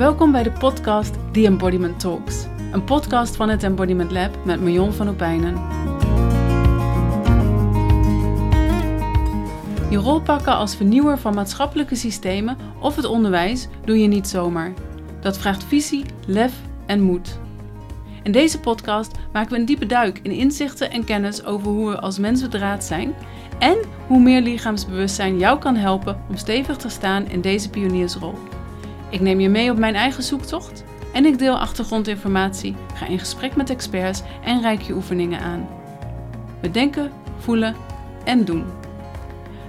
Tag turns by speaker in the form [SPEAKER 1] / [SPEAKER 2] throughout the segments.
[SPEAKER 1] Welkom bij de podcast The Embodiment Talks, een podcast van het Embodiment Lab met Marion van Opijnen. Je rol pakken als vernieuwer van maatschappelijke systemen of het onderwijs doe je niet zomaar. Dat vraagt visie, lef en moed. In deze podcast maken we een diepe duik in inzichten en kennis over hoe we als mens bedraad zijn en hoe meer lichaamsbewustzijn jou kan helpen om stevig te staan in deze pioniersrol. Ik neem je mee op mijn eigen zoektocht en ik deel achtergrondinformatie, ga in gesprek met experts en reik je oefeningen aan. We denken, voelen en doen.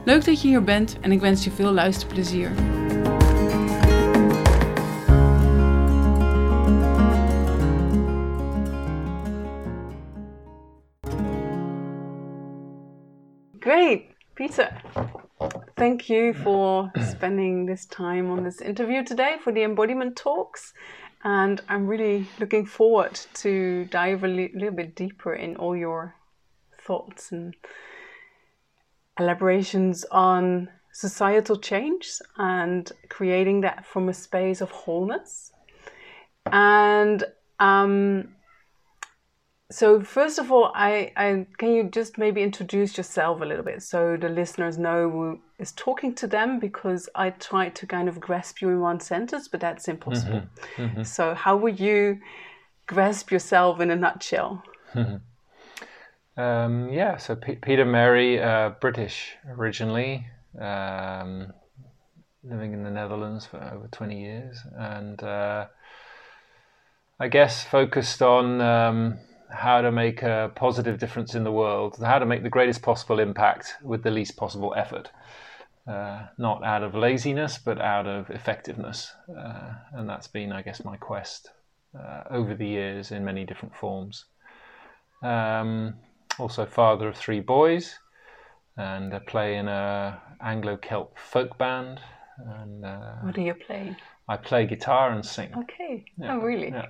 [SPEAKER 1] Leuk dat je hier bent en ik wens je veel luisterplezier. Great, Peter. Thank you for spending this time on this interview today for the embodiment talks. And I'm really looking forward to dive a li- little bit deeper in all your thoughts and elaborations on societal change and creating that from a space of wholeness. And um, so, first of all, I, I can you just maybe introduce yourself a little bit so the listeners know who is talking to them because I tried to kind of grasp you in one sentence, but that's impossible. Mm-hmm. Mm-hmm. So, how would you grasp yourself in a nutshell?
[SPEAKER 2] Um, yeah, so P- Peter Merry, uh, British originally, um, living in the Netherlands for over 20 years, and uh, I guess focused on um, how to make a positive difference in the world, how to make the greatest possible impact with the least possible effort. Uh, not out of laziness, but out of effectiveness. Uh, and that's been, I guess, my quest uh, over the years in many different forms. Um, also father of three boys, and I play in a Anglo-Celt folk band. And uh,
[SPEAKER 1] what do you play?
[SPEAKER 2] I play guitar and sing.
[SPEAKER 1] Okay. Yeah. Oh, really?
[SPEAKER 2] Yeah.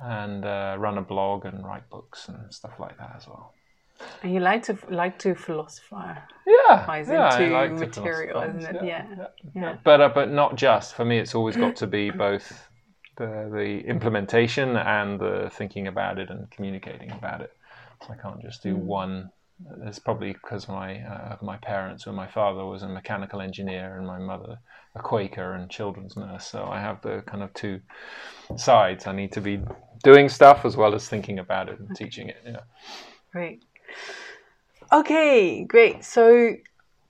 [SPEAKER 2] And uh, run a blog and write books and stuff like that as well.
[SPEAKER 1] And you like to like to philosophize.
[SPEAKER 2] Yeah, yeah,
[SPEAKER 1] into
[SPEAKER 2] like
[SPEAKER 1] material, isn't it?
[SPEAKER 2] Yeah,
[SPEAKER 1] yeah.
[SPEAKER 2] yeah. yeah. But uh, but not just for me. It's always got to be both the the implementation and the thinking about it and communicating about it. I can't just do mm. one. It's probably because my uh, my parents, or my father was a mechanical engineer, and my mother a Quaker and children's nurse. So I have the kind of two sides. I need to be doing stuff as well as thinking about it and teaching it. Yeah.
[SPEAKER 1] Great. Okay, great. So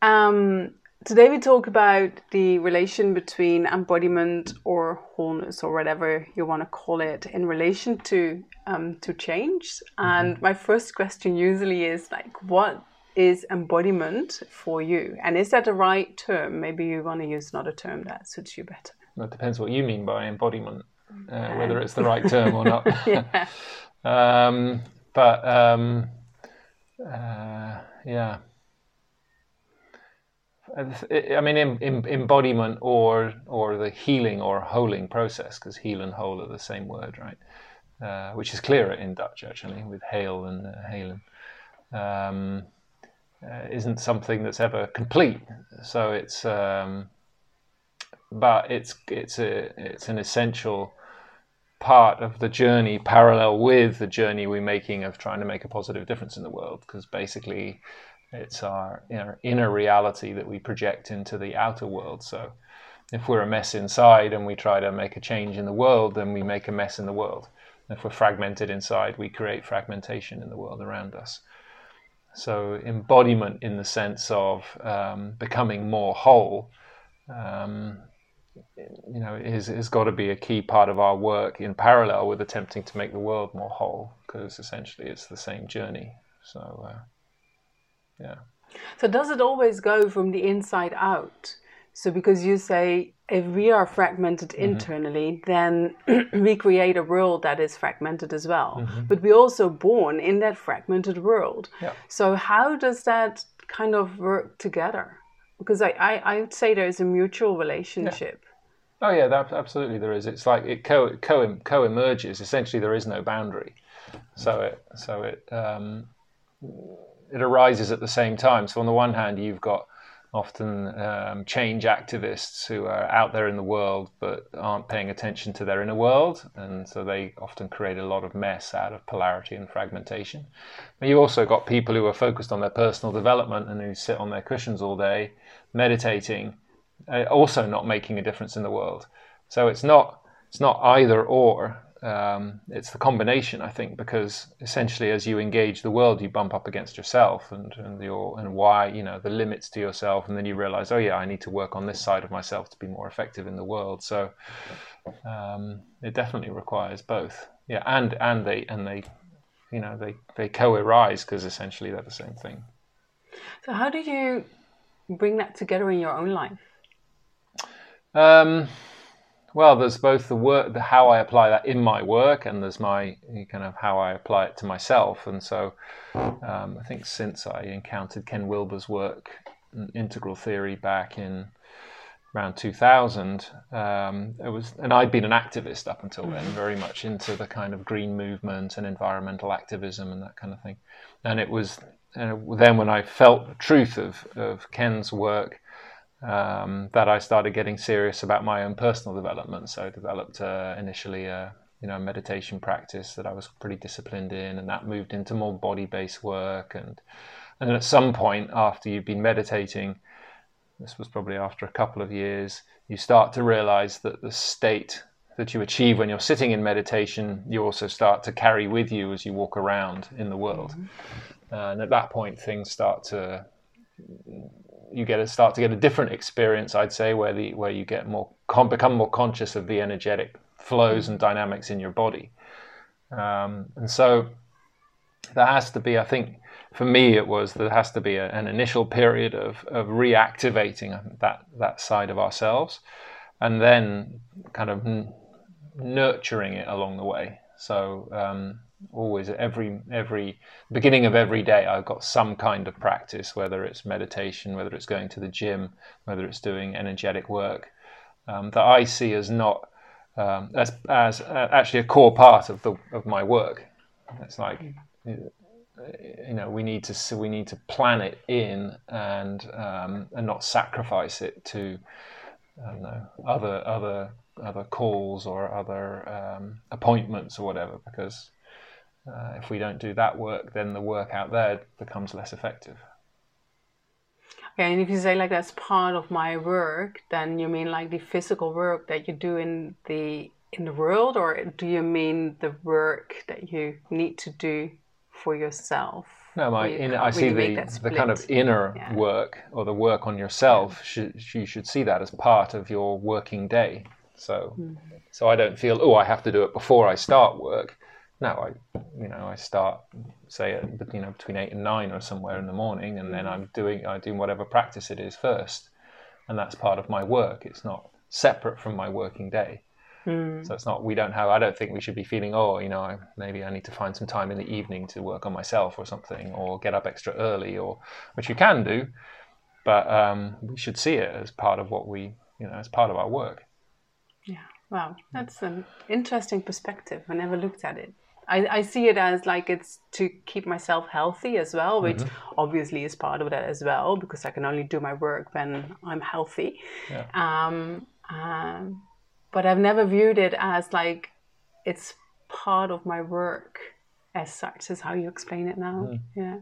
[SPEAKER 1] um, Today we talk about the relation between embodiment or wholeness or whatever you want to call it in relation to um, to change. Mm-hmm. And my first question usually is like, what is embodiment for you? And is that the right term? Maybe you want to use another term that suits you better.
[SPEAKER 2] Well, it depends what you mean by embodiment, uh, whether it's the right term or not. yeah. um, but um, uh, yeah. I mean, embodiment or or the healing or holing process, because heal and whole are the same word, right? Uh, which is clearer in Dutch actually, with hail and uh, halen, um, uh, isn't something that's ever complete. So it's, um, but it's it's a it's an essential part of the journey, parallel with the journey we're making of trying to make a positive difference in the world, because basically it's our inner, inner reality that we project into the outer world. So if we're a mess inside and we try to make a change in the world, then we make a mess in the world. If we're fragmented inside, we create fragmentation in the world around us. So embodiment in the sense of um, becoming more whole, um, you know, is has got to be a key part of our work in parallel with attempting to make the world more whole, because essentially it's the same journey. So. Uh, yeah.
[SPEAKER 1] So does it always go from the inside out? So because you say if we are fragmented mm-hmm. internally, then we create a world that is fragmented as well. Mm-hmm. But we're also born in that fragmented world. Yeah. So how does that kind of work together? Because I, I, I would say there is a mutual relationship.
[SPEAKER 2] Yeah. Oh yeah, that, absolutely there is. It's like it co co co emerges. Essentially, there is no boundary. So it so it um, it arises at the same time. So on the one hand, you've got often um, change activists who are out there in the world but aren't paying attention to their inner world, and so they often create a lot of mess out of polarity and fragmentation. But you also got people who are focused on their personal development and who sit on their cushions all day meditating, uh, also not making a difference in the world. So it's not it's not either or um, it's the combination, I think, because essentially as you engage the world, you bump up against yourself and, and your and why you know the limits to yourself, and then you realize, oh yeah, I need to work on this side of myself to be more effective in the world. So um, it definitely requires both, yeah, and and they and they, you know, they they co-arise because essentially they're the same thing.
[SPEAKER 1] So how do you bring that together in your own life?
[SPEAKER 2] Um, well, there's both the work, the how I apply that in my work, and there's my kind of how I apply it to myself. And so, um, I think since I encountered Ken Wilber's work, integral theory, back in around 2000, um, it was, and I'd been an activist up until then, very much into the kind of green movement and environmental activism and that kind of thing. And it was and then when I felt the truth of, of Ken's work um, that I started getting serious about my own personal development. So I developed uh, initially a you know meditation practice that I was pretty disciplined in, and that moved into more body-based work. And and at some point after you've been meditating, this was probably after a couple of years, you start to realize that the state that you achieve when you're sitting in meditation, you also start to carry with you as you walk around in the world. Mm-hmm. Uh, and at that point, things start to you get to start to get a different experience, I'd say, where the where you get more become more conscious of the energetic flows and dynamics in your body, um, and so there has to be, I think, for me, it was there has to be a, an initial period of of reactivating that that side of ourselves, and then kind of n- nurturing it along the way. So um, always every every beginning of every day I've got some kind of practice, whether it's meditation, whether it's going to the gym, whether it's doing energetic work, um, that I see as not um, as as uh, actually a core part of the of my work. It's like you know we need to we need to plan it in and um, and not sacrifice it to I don't know other other other calls or other um, appointments or whatever because uh, if we don't do that work, then the work out there becomes less effective.
[SPEAKER 1] Okay, and if you say like that's part of my work, then you mean like the physical work that you do in the in the world, or do you mean the work that you need to do for yourself?
[SPEAKER 2] No, my inner, I see the, the kind of inner yeah. work or the work on yourself. Yeah. Should, you should see that as part of your working day. So, mm. so I don't feel oh I have to do it before I start work. No, I, you know, I start say at, you know between eight and nine or somewhere in the morning, and then. I'm doing I do whatever practice it is first, and that's part of my work. It's not separate from my working day. Mm. So it's not we don't have. I don't think we should be feeling oh you know I, maybe I need to find some time in the evening to work on myself or something, or get up extra early, or which you can do, but um, we should see it as part of what we you know as part of our work.
[SPEAKER 1] Yeah. Wow, that's an interesting perspective. I never looked at it. I, I see it as like it's to keep myself healthy as well, which mm-hmm. obviously is part of that as well because I can only do my work when I'm healthy. Yeah. Um, um, but I've never viewed it as like it's part of my work as such as how you explain it now. Mm. Yeah.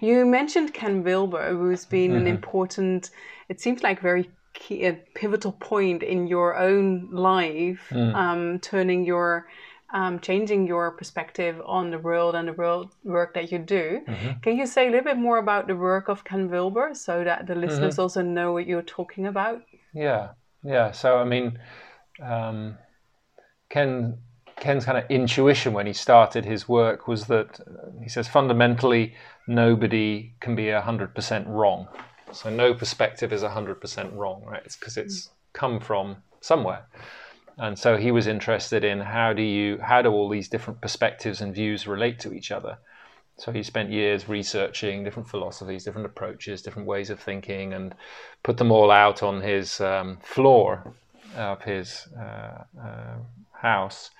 [SPEAKER 1] You mentioned Ken Wilber, who's been mm-hmm. an important, it seems like very key, a pivotal point in your own life, mm. um, turning your um, changing your perspective on the world and the world work that you do. Mm-hmm. Can you say a little bit more about the work of Ken Wilber so that the listeners mm-hmm. also know what you're talking about?
[SPEAKER 2] Yeah, yeah. So I mean, um, Ken Ken's kind of intuition when he started his work was that uh, he says fundamentally nobody can be hundred percent wrong. So no perspective is hundred percent wrong, right? It's because it's mm. come from somewhere and so he was interested in how do you how do all these different perspectives and views relate to each other? So he spent years researching different philosophies different approaches different ways of thinking and put them all out on his um, floor of his uh, uh, house.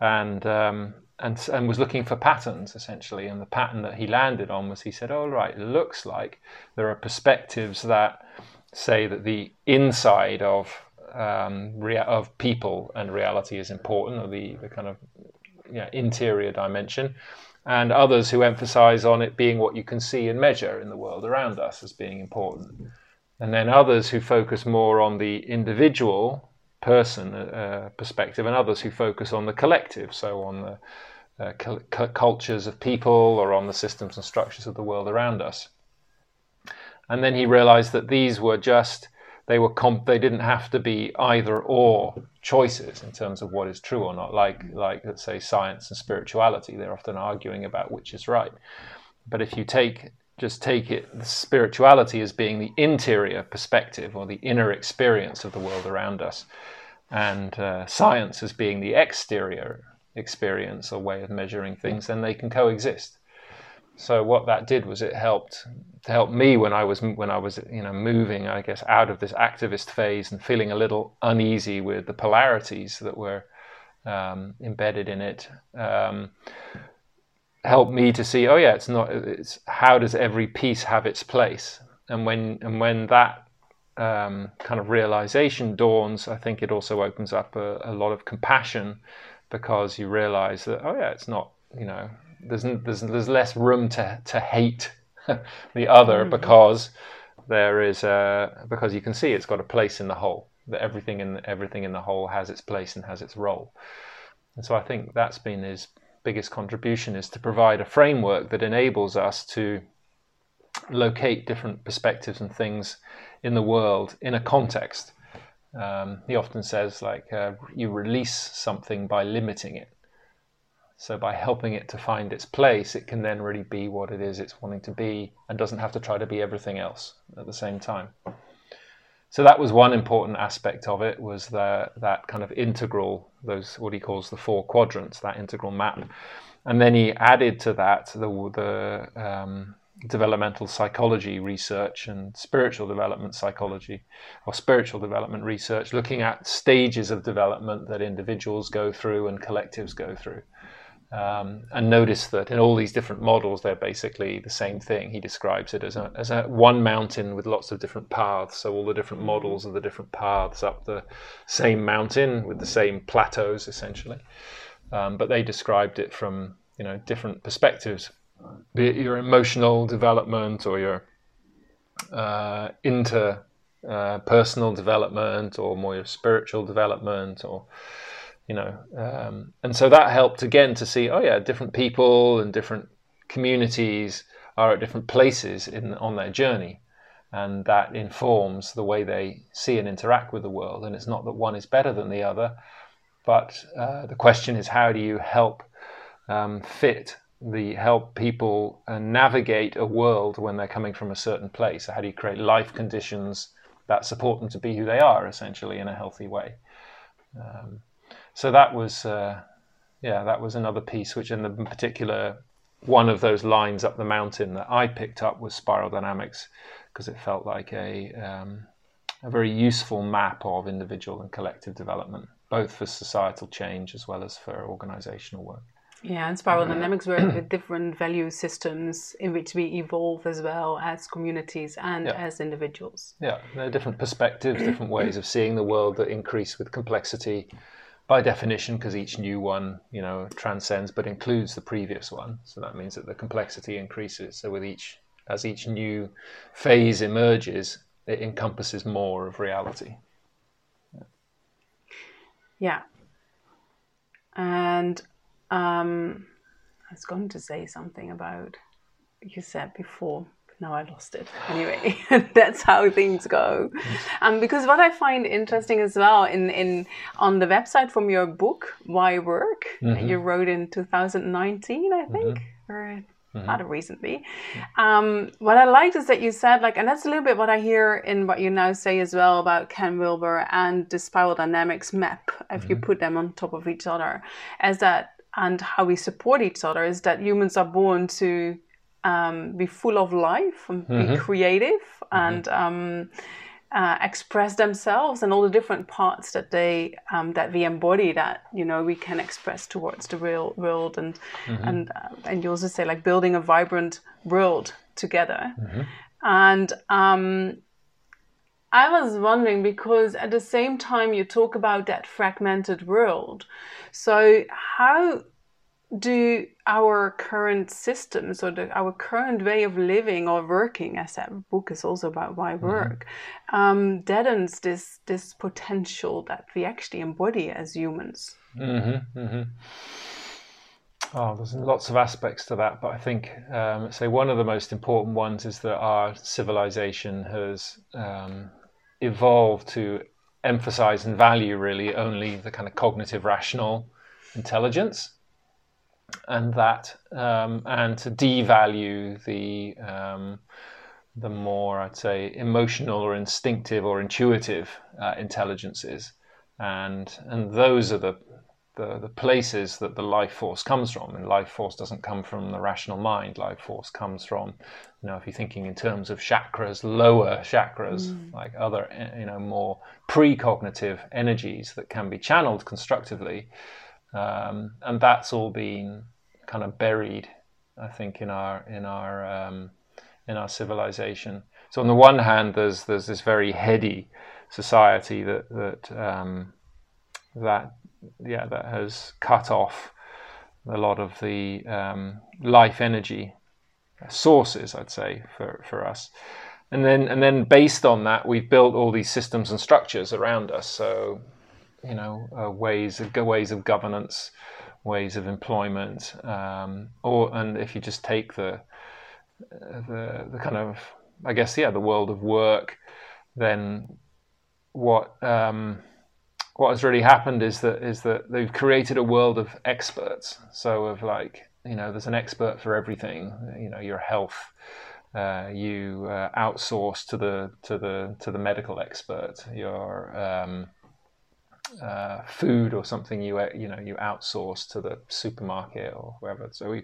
[SPEAKER 2] And um, and, and was looking for patterns essentially. And the pattern that he landed on was he said oh right it looks like there are perspectives that say that the inside of um, rea- of people and reality is important, or the, the kind of you know, interior dimension, and others who emphasize on it being what you can see and measure in the world around us as being important. And then others who focus more on the individual person uh, perspective, and others who focus on the collective, so on the uh, cu- cultures of people or on the systems and structures of the world around us. And then he realized that these were just they were comp- they didn't have to be either or choices in terms of what is true or not. Like like let's say science and spirituality they're often arguing about which is right. But if you take just take it spirituality as being the interior perspective or the inner experience of the world around us and uh, science as being the exterior experience or way of measuring things then they can coexist so what that did was it helped to help me when I was when I was you know moving I guess out of this activist phase and feeling a little uneasy with the polarities that were um, embedded in it um, helped me to see oh yeah it's not it's how does every piece have its place? And when and when that um, kind of realization dawns I think it also opens up a, a lot of compassion because you realize that oh yeah it's not you know there's there's there's less room to to hate the other mm-hmm. because there is a because you can see it's got a place in the whole that everything in everything in the whole has its place and has its role. And so I think that's been his biggest contribution is to provide a framework that enables us to locate different perspectives and things in the world in a context. Um, he often says like uh, you release something by limiting it so by helping it to find its place, it can then really be what it is it's wanting to be and doesn't have to try to be everything else at the same time. So that was one important aspect of it was the, that kind of integral, those what he calls the four quadrants, that integral map. And then he added to that the, the um, developmental psychology research and spiritual development psychology or spiritual development research, looking at stages of development that individuals go through and collectives go through. Um, and notice that in all these different models, they're basically the same thing. He describes it as a, as a one mountain with lots of different paths. So all the different models of the different paths up the same mountain with the same plateaus, essentially. Um, but they described it from you know different perspectives, be it your emotional development or your uh, inter uh, development or more your spiritual development or you know um, and so that helped again to see oh yeah different people and different communities are at different places in on their journey. And that informs the way they see and interact with the world. And it's not that one is better than the other but uh, the question is how do you help um, fit the help people uh, navigate a world when they're coming from a certain place? How do you create life conditions that support them to be who they are essentially in a healthy way? Um, so that was uh, yeah that was another piece which in the particular one of those lines up the mountain that I picked up was spiral dynamics because it felt like a um, a very useful map of individual and collective development both for societal change as well as for organizational work.
[SPEAKER 1] Yeah, and spiral dynamics work with different value systems in which we evolve as well as communities and yeah. as individuals.
[SPEAKER 2] Yeah, there are different perspectives, different ways of seeing the world that increase with complexity by definition, because each new one, you know, transcends but includes the previous one. So that means that the complexity increases. So with each, as each new phase emerges, it encompasses more of reality.
[SPEAKER 1] Yeah. And um, I was going to say something about you said before now I lost it. Anyway, that's how things go. Um, because what I find interesting as well in, in on the website from your book, Why Work, mm-hmm. you wrote in 2019, I think, mm-hmm. or mm-hmm. not recently. Um, what I liked is that you said like, and that's a little bit what I hear in what you now say as well about Ken Wilber and the spiral dynamics map. If you mm-hmm. put them on top of each other, as that and how we support each other is that humans are born to um, be full of life and mm-hmm. be creative mm-hmm. and um, uh, express themselves and all the different parts that they um, that we embody that you know we can express towards the real world and mm-hmm. and uh, and you also say like building a vibrant world together mm-hmm. and um, I was wondering because at the same time you talk about that fragmented world. So how do our current systems or the, our current way of living or working, as that book is also about why mm-hmm. work, mm-hmm. um, deadens this this potential that we actually embody as humans.
[SPEAKER 2] Mm-hmm, mm-hmm. Oh, there's lots of aspects to that, but I think, um, say, one of the most important ones is that our civilization has um, evolved to emphasize and value really only the kind of cognitive rational intelligence and that um, and to devalue the um, the more I'd say emotional or instinctive or intuitive uh, intelligences. And and those are the, the the places that the life force comes from. And life force doesn't come from the rational mind. Life force comes from you know if you're thinking in terms of chakras lower chakras mm. like other you know more precognitive energies that can be channeled constructively um, and that's all been kind of buried, I think, in our in our um, in our civilization. So on the one hand, there's there's this very heady society that that um, that yeah that has cut off a lot of the um, life energy sources, I'd say, for, for us. And then and then based on that, we've built all these systems and structures around us. So you know uh, ways of ways of governance, ways of employment, um, or and if you just take the the the kind of I guess yeah the world of work, then what um, what has really happened is that is that they've created a world of experts. So of like you know there's an expert for everything. You know your health. Uh, you uh, outsource to the to the to the medical expert. Your um, uh, food or something you you know you outsource to the supermarket or wherever. So we,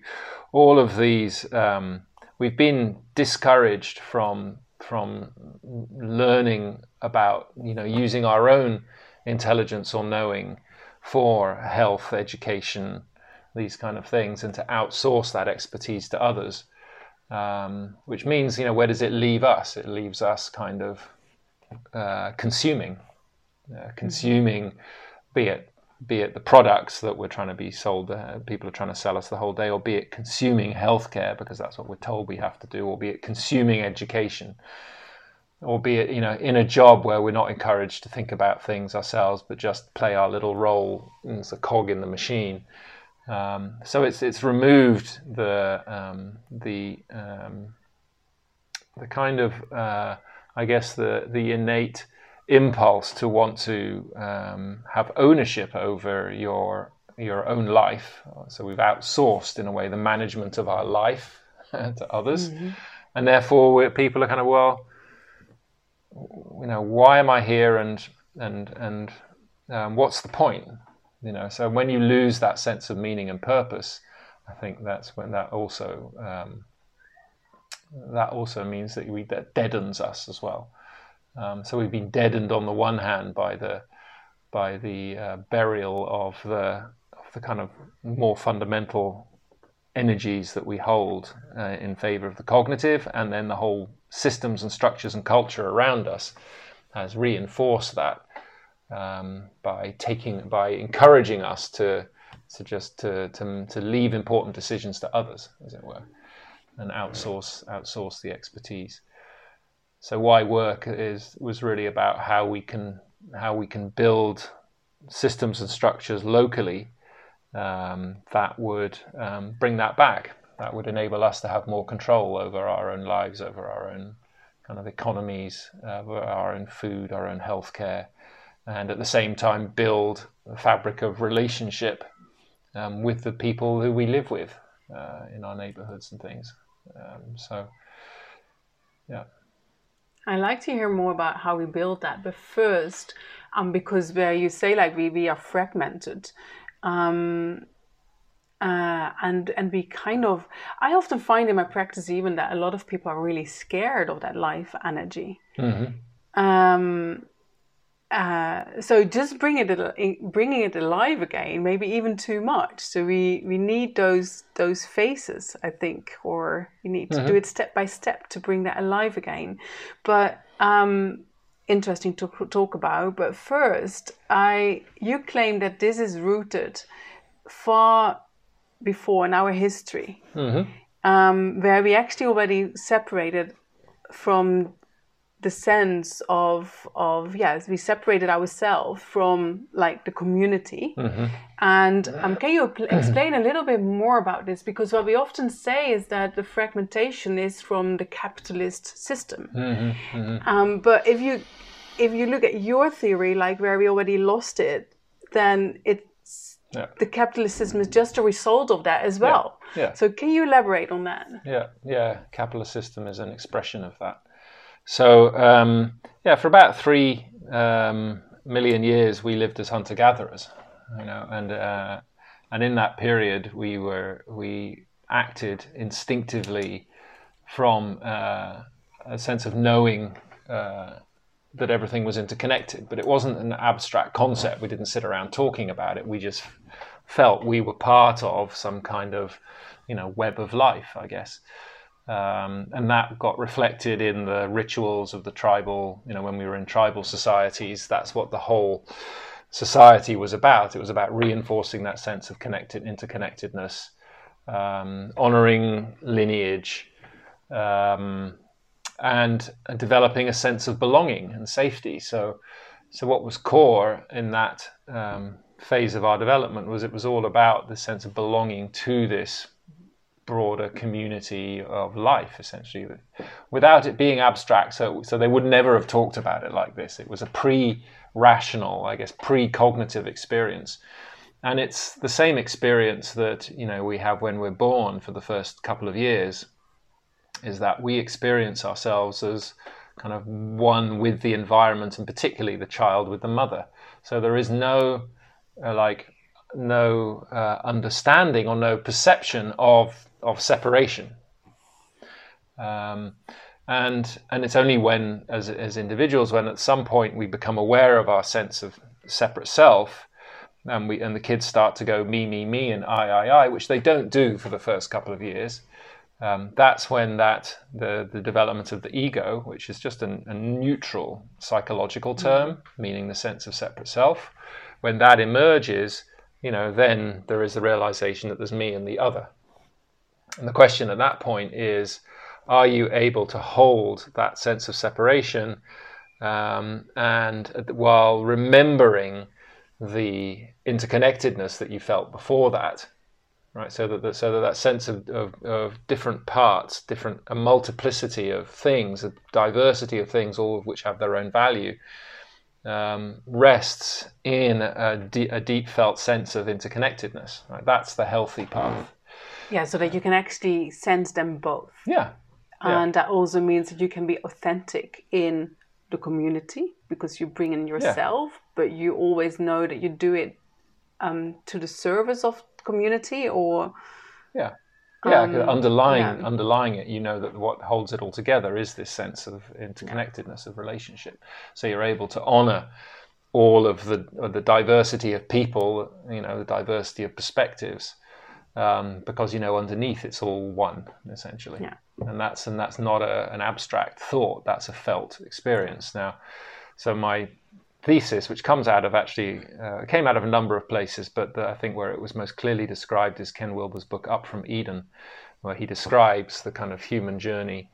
[SPEAKER 2] all of these um, we've been discouraged from from learning about you know using our own intelligence or knowing for health, education, these kind of things, and to outsource that expertise to others. Um, which means, you know, where does it leave us? It leaves us kind of uh, consuming uh, consuming, be it be it the products that we're trying to be sold, uh, people are trying to sell us the whole day, or be it consuming healthcare because that's what we're told we have to do, or be it consuming education, or be it you know in a job where we're not encouraged to think about things ourselves, but just play our little role as a cog in the machine. Um, so it's it's removed the um, the um, the kind of uh, I guess the the innate impulse to want to um, have ownership over your your own life. So we've outsourced in a way the management of our life to others, mm-hmm. and therefore people are kind of well, you know, why am I here and and and um, what's the point? You know, so when you lose that sense of meaning and purpose, I think that's when that also um, that also means that we that deadens us as well. Um, so we've been deadened on the one hand by the by the uh, burial of the of the kind of more fundamental energies that we hold uh, in favor of the cognitive, and then the whole systems and structures and culture around us has reinforced that um, by taking by encouraging us to to just to, to to leave important decisions to others, as it were, and outsource outsource the expertise. So why work is was really about how we can how we can build systems and structures locally um, that would um, bring that back. That would enable us to have more control over our own lives, over our own kind of economies, uh, our own food, our own healthcare, and at the same time build a fabric of relationship um, with the people who we live with uh, in our neighborhoods and things. Um, so, yeah.
[SPEAKER 1] I like to hear more about how we build that, but first, um, because where you say like we we are fragmented, um, uh, and and we kind of I often find in my practice even that a lot of people are really scared of that life energy. Mm-hmm. Um, uh, so just bring it bringing it alive again, maybe even too much. So we we need those those faces, I think, or you need to mm-hmm. do it step by step to bring that alive again. But um, interesting to talk about. But first, I you claim that this is rooted far before in our history,
[SPEAKER 2] Mm-hmm.
[SPEAKER 1] um, where we actually already separated from the sense of of yes, we separated ourselves from like the community.
[SPEAKER 2] Mm-hmm.
[SPEAKER 1] And um, can you pl- explain a little bit more about this? Because what we often say is that the fragmentation is from the capitalist system.
[SPEAKER 2] Mm-hmm.
[SPEAKER 1] Um, but if you if you look at your theory, like where we already lost it, then it's
[SPEAKER 2] Yeah.
[SPEAKER 1] the capitalist system is just a result of that as well.
[SPEAKER 2] Yeah.
[SPEAKER 1] So can you elaborate on that?
[SPEAKER 2] Yeah, yeah. Capitalist system is an expression of that. So um, yeah, for about three um, million years, we lived as hunter-gatherers, you know, and uh, and in that period, we were we acted instinctively from uh, a sense of knowing. Uh, that everything was interconnected, but it wasn't an abstract concept. We didn't sit around talking about it. We just felt we were part of some kind of, you know, web of life, I guess. Um, and that got reflected in the rituals of the tribal, you know, when we were in tribal societies, that's what the whole society was about. It was about reinforcing that sense of connected interconnectedness, um, honoring lineage, um, and developing a sense of belonging and safety. So, so what was core in that um, phase of our development was it was all about the sense of belonging to this broader community of life, essentially, without it being abstract. So, so they would never have talked about it like this. It was a pre-rational, I guess, pre-cognitive experience. And it's the same experience that you know we have when we're born for the first couple of years is that we experience ourselves as kind of one with the environment and particularly the child with the mother. So there is no uh, like no uh, understanding or no perception of of separation. Um, and and it's only when as as individuals when at some point we become aware of our sense of separate self and we and the kids start to go me me me and I I I which they don't do for the first couple of years um, that's when that the the development of the ego, which is just an, a neutral psychological term, meaning the sense of separate self, when that emerges, you know, then there is the realization that there's me and the other. And the question at that point is, are you able to hold that sense of separation, um, and while remembering the interconnectedness that you felt before that? right? So that, so that that sense of, of, of, different parts, different a multiplicity of things, a diversity of things, all of which have their own value, um, rests in a, deep felt sense of interconnectedness. Right? That's the healthy path.
[SPEAKER 1] Yeah, so that you can actually sense them both.
[SPEAKER 2] Yeah.
[SPEAKER 1] And yeah. that also means that you can be authentic in the community because you bring in yourself, yeah. but you always know that you do it um, to the service of community or
[SPEAKER 2] yeah yeah
[SPEAKER 1] um,
[SPEAKER 2] underlying
[SPEAKER 1] yeah.
[SPEAKER 2] underlying it you know that what holds it all together is this sense of interconnectedness of relationship so you're able to honor all of the of the diversity of people you know the diversity of perspectives um, because you know underneath it's all one essentially
[SPEAKER 1] yeah.
[SPEAKER 2] and that's and that's not a, an abstract thought that's a felt experience now so my thesis, which comes out of actually uh, came out of a number of places, but the, I think where it was most clearly described is Ken Wilber's book Up from Eden, where he describes the kind of human journey.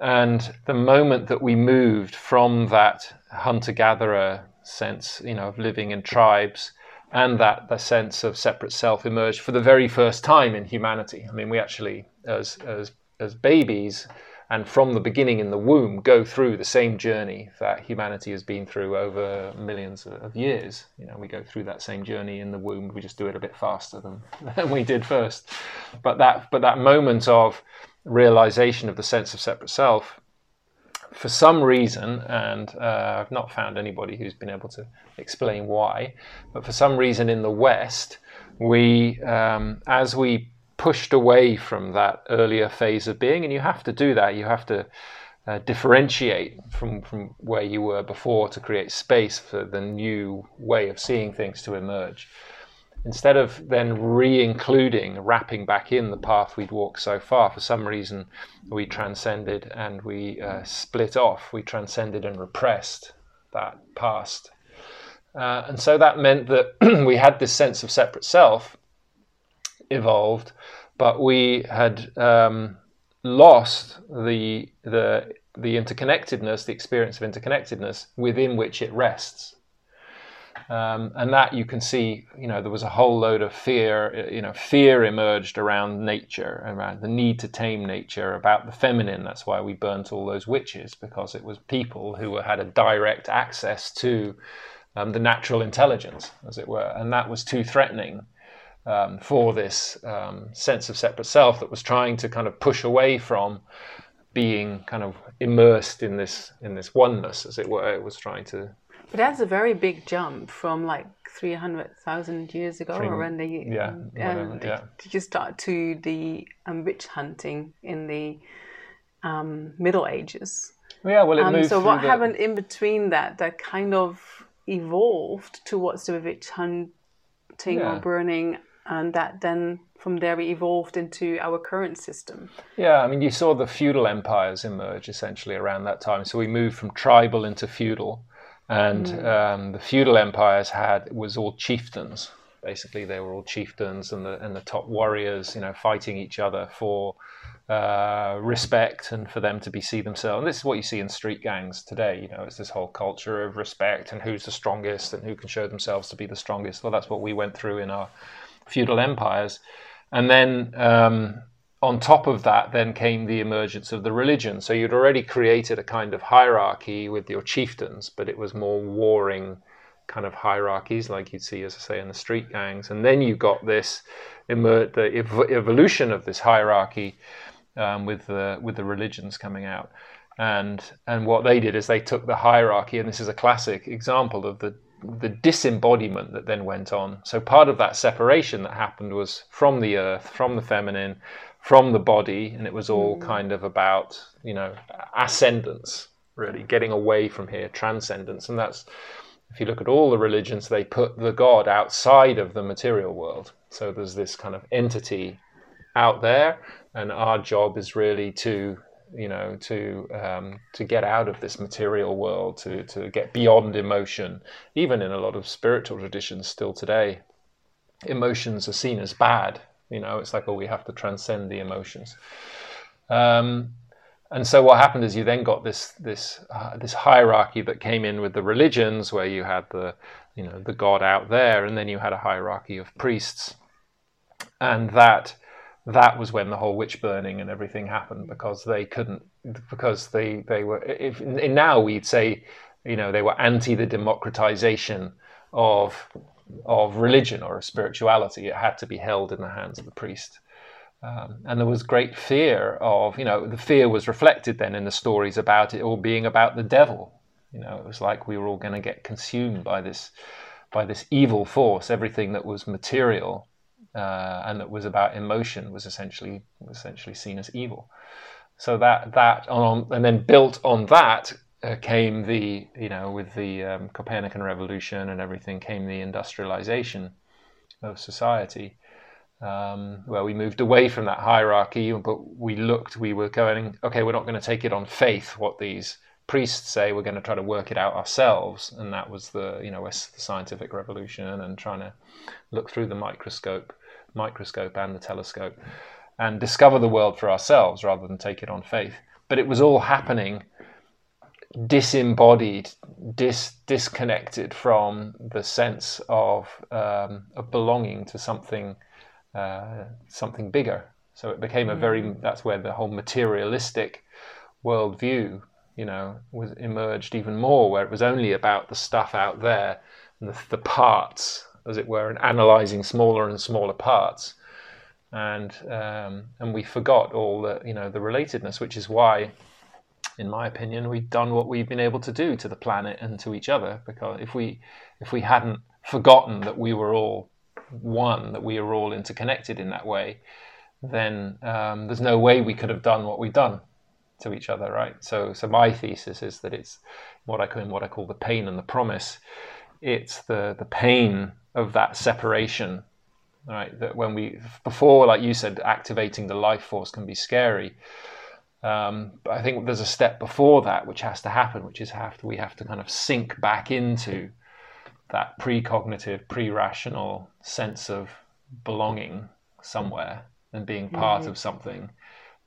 [SPEAKER 2] And the moment that we moved from that hunter-gatherer sense, you know, of living in tribes, and that the sense of separate self emerged for the very first time in humanity. I mean, we actually, as as as babies, and from the beginning in the womb go through the same journey that humanity has been through over millions of years. You know, we go through that same journey in the womb. We just do it a bit faster than, than we did first. But that but that moment of realization of the sense of separate self, for some reason, and uh, I've not found anybody who's been able to explain why, but for some reason in the West, we um, as we pushed away from that earlier phase of being, and you have to do that. You have to uh, differentiate from, from where you were before to create space for the new way of seeing things to emerge. Instead of then re including, wrapping back in the path we'd walked so far, for some reason we transcended and we uh, split off, we transcended and repressed that past. Uh, and so that meant that we had this sense of separate self evolved, but we had um, lost the the the interconnectedness, the experience of interconnectedness within which it rests. Um, and that you can see, you know, there was a whole load of fear, you know, fear emerged around nature, around the need to tame nature, about the feminine. That's why we burnt all those witches, because it was people who had a direct access to um, the natural intelligence, as it were. And that was too threatening um, for this um, sense of separate self that was trying to kind of push away from being kind of immersed in this in this oneness, as it were. It was trying to.
[SPEAKER 1] But that's a very big jump from like three hundred thousand years ago,
[SPEAKER 2] Three-
[SPEAKER 1] or when they
[SPEAKER 2] yeah,
[SPEAKER 1] um,
[SPEAKER 2] whatever, yeah.
[SPEAKER 1] did you start to the um, witch hunting in the um, Middle Ages?
[SPEAKER 2] Yeah, well, it
[SPEAKER 1] Um,
[SPEAKER 2] moved
[SPEAKER 1] so what
[SPEAKER 2] the-
[SPEAKER 1] happened in between that that kind of evolved towards the witch hunting
[SPEAKER 2] Yeah.
[SPEAKER 1] or burning, and that then from there we evolved into our current system.
[SPEAKER 2] Yeah, I mean, you saw the feudal empires emerge essentially around that time. So we moved from tribal into feudal, and um, the feudal empires had was all chieftains. Basically, they were all chieftains and the and the top warriors, you know, fighting each other for uh, respect and for them to be see themselves. And this is what you see in street gangs today. You know, it's this whole culture of respect and who's the strongest and who can show themselves to be the strongest. Well, that's what we went through in our feudal empires. And then um, on top of that, then came the emergence of the religion. So you'd already created a kind of hierarchy with your chieftains, but it was more warring kind of hierarchies, like you'd see, as I say, in the street gangs. And then you got this emer- the ev- evolution of this hierarchy um, with the with the religions coming out. And and what they did is they took the hierarchy, and this is a classic example of the the disembodiment that then went on. So part of that separation that happened was from the earth, from the feminine, from the body, and it was all kind of about you know ascendance, really getting away from here, transcendence, and that's if you look at all the religions, they put the God outside of the material world. So there's this kind of entity out there, and our job is really to you know to um, to get out of this material world, to to get beyond emotion. Even in a lot of spiritual traditions, still today, emotions are seen as bad. You know, it's like oh, we have to transcend the emotions. Um, and so what happened is you then got this this uh, this hierarchy that came in with the religions, where you had the you know the god out there, and then you had a hierarchy of priests, and that that was when the whole witch burning and everything happened because they couldn't because they they were if now we'd say you know they were anti the democratization of of religion or of spirituality. It had to be held in the hands of the priest. Um, and there was great fear of, you know, the fear was reflected then in the stories about it all being about the devil. You know, it was like we were all going to get consumed by this, by this evil force. Everything that was material uh, and that was about emotion was essentially essentially seen as evil. So that that on and then built on that uh, came the you know with the um, Copernican revolution and everything came the industrialization of society um, where we moved away from that hierarchy, but we looked, we were going, okay, we're not going to take it on faith what these priests say. We're going to try to work it out ourselves, and that was the you know the scientific revolution and trying to look through the microscope, microscope and the telescope, and discover the world for ourselves rather than take it on faith. But it was all happening disembodied, dis, disconnected from the sense of, um, of belonging to something, uh, something bigger. So it became a very, that's where the whole materialistic worldview, you know, was emerged even more, where it was only about the stuff out there and the, the parts, as it were, and analyzing smaller and smaller parts. And, um, and we forgot all the, you know, the relatedness, which is why in my opinion, we've done what we've been able to do to the planet and to each other. Because if we if we hadn't forgotten that we were all one, that we are all interconnected in that way, then um, there's no way we could have done what we've done to each other, right? So, so my thesis is that it's what I call what I call the pain and the promise. It's the the pain of that separation, right? That when we before, like you said, activating the life force can be scary Um, but I think there's a step before that which has to happen, which is have to, we have to kind of sink back into that precognitive, pre-rational sense of belonging somewhere and being part mm-hmm. of something.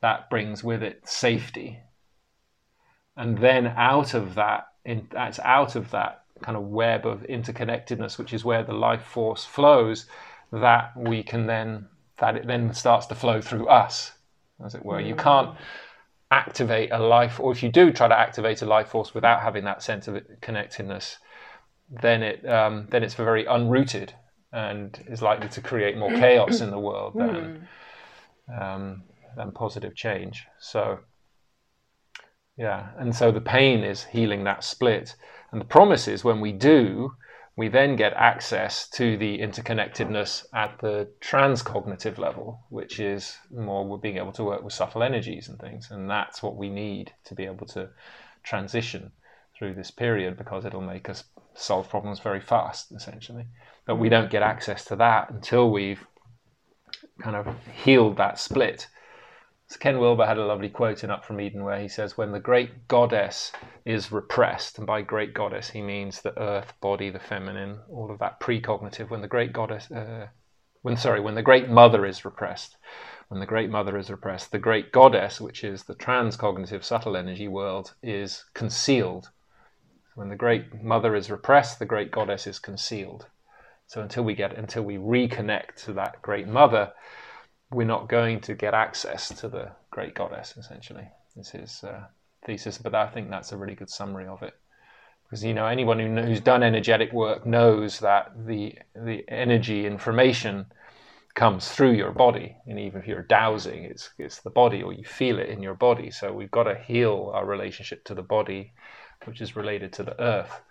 [SPEAKER 2] That brings with it safety, and then out of that, in, that's out of that kind of web of interconnectedness, which is where the life force flows. That we can then that it then starts to flow through us, as it were. Mm-hmm. You can't activate a life, or if you do try to activate a life force without having that sense of connectedness, then it um, then it's very unrooted and is likely to create more chaos in the world than hmm. um, than positive change. So yeah, and so the pain is healing that split, and the promise is when we do, we then get access to the interconnectedness at the transcognitive level, which is more being able to work with subtle energies and things. And that's what we need to be able to transition through this period because it'll make us solve problems very fast, essentially. But we don't get access to that until we've kind of healed that split so Ken Wilber had a lovely quote in Up from Eden where he says, When the great goddess is repressed, and by great goddess he means the earth, body, the feminine, all of that precognitive, when the great goddess, uh, when, sorry, when the great mother is repressed, when the great mother is repressed, the great goddess, which is the transcognitive subtle energy world, is concealed. When the great mother is repressed, the great goddess is concealed. So until we get, until we reconnect to that great mother, we're not going to get access to the great goddess, essentially. This is uh, thesis, but I think that's a really good summary of it. Because you know, anyone who, who's done energetic work knows that the the energy information comes through your body, and even if you're dowsing, it's it's the body, or you feel it in your body. So we've got to heal our relationship to the body, which is related to the earth,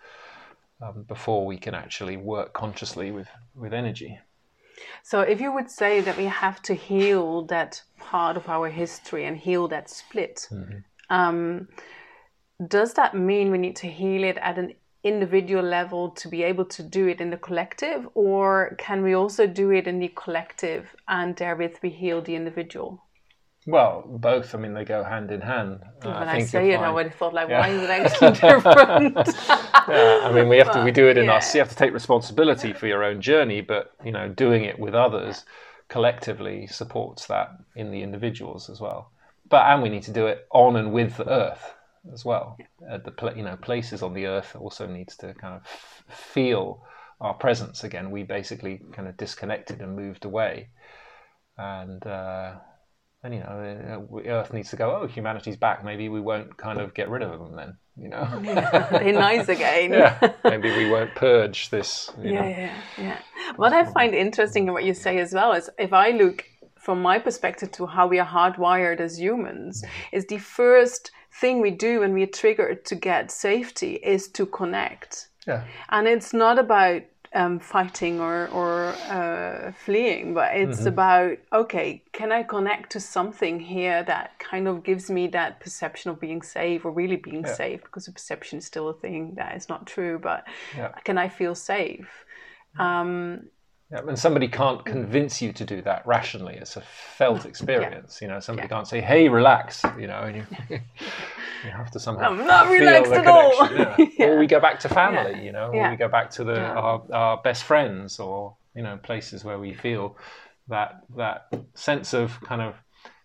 [SPEAKER 2] um, before we can actually work consciously with with energy.
[SPEAKER 1] So, if you would say that we have to heal that part of our history and heal that split, mm-hmm. um, does that mean we need to heal it at an individual level to be able to do it in the collective, or can we also do it in the collective and therewith we heal the individual?
[SPEAKER 2] Well, both. I mean, they go hand in hand.
[SPEAKER 1] When I, I say it, I would have thought, like, yeah. why is it actually different?
[SPEAKER 2] yeah, I mean, we have to. We do it in yeah. us. You have to take responsibility for your own journey, but you know, doing it with others collectively supports that in the individuals as well. But and we need to do it on and with the earth as well. Uh, the you know places on the earth also needs to kind of f- feel our presence again. We basically kind of disconnected and moved away, and. Uh, and you know, uh, Earth needs to go. Oh, humanity's back. Maybe we won't kind of get rid of them then. You know,
[SPEAKER 1] they're nice again.
[SPEAKER 2] yeah, maybe we won't purge this.
[SPEAKER 1] yeah, know. yeah, yeah. What I find interesting in what you say as well is if I look from my perspective to how we are hardwired as humans, is the first thing we do when we are triggered to get safety is to connect.
[SPEAKER 2] Yeah.
[SPEAKER 1] And it's not about um, fighting or, or uh, fleeing, but it's mm-hmm. about okay, can I connect to something here that kind of gives me that perception of being safe or really being yeah. safe? Because the perception is still a thing that is not true, but yeah. can I feel safe? Um,
[SPEAKER 2] yeah, and somebody can't mm. convince you to do that rationally. It's a felt experience. Yeah. You know, somebody yeah. can't say, "Hey, relax." You know, and you, you have to somehow I'm not relaxed at all. Yeah. Or we go back to family. You know, or we go back to the our, our best friends, or you know, places where we feel that that sense of kind of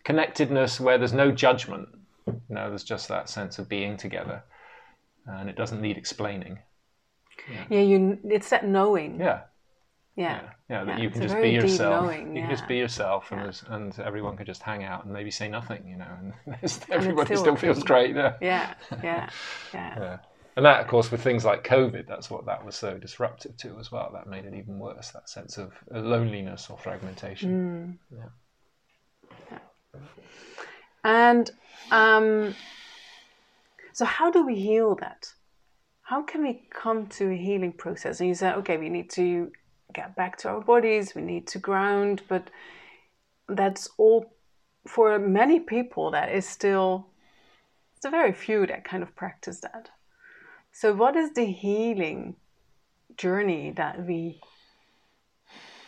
[SPEAKER 2] connectedness where there's no judgment. You know, there's just that sense of being together, and it doesn't need explaining.
[SPEAKER 1] Yeah, you. It's that knowing.
[SPEAKER 2] Yeah
[SPEAKER 1] yeah.
[SPEAKER 2] Yeah, that yeah, you can just be yourself. Knowing, you can just be yourself, and and everyone can just hang out and maybe say nothing, you know, and everybody still, still feels great.
[SPEAKER 1] Yeah. yeah, yeah, yeah.
[SPEAKER 2] And that, of course, with things like COVID, that's what that was so disruptive to as well. That made it even worse. That sense of loneliness or fragmentation. Mm. Yeah.
[SPEAKER 1] yeah. And um, so, how do we heal that? How can we come to a healing process? And you said, okay, we need to get back to our bodies, we need to ground, but that's all for many people that is still it's a very few that kind of practice that. So what is the healing journey that we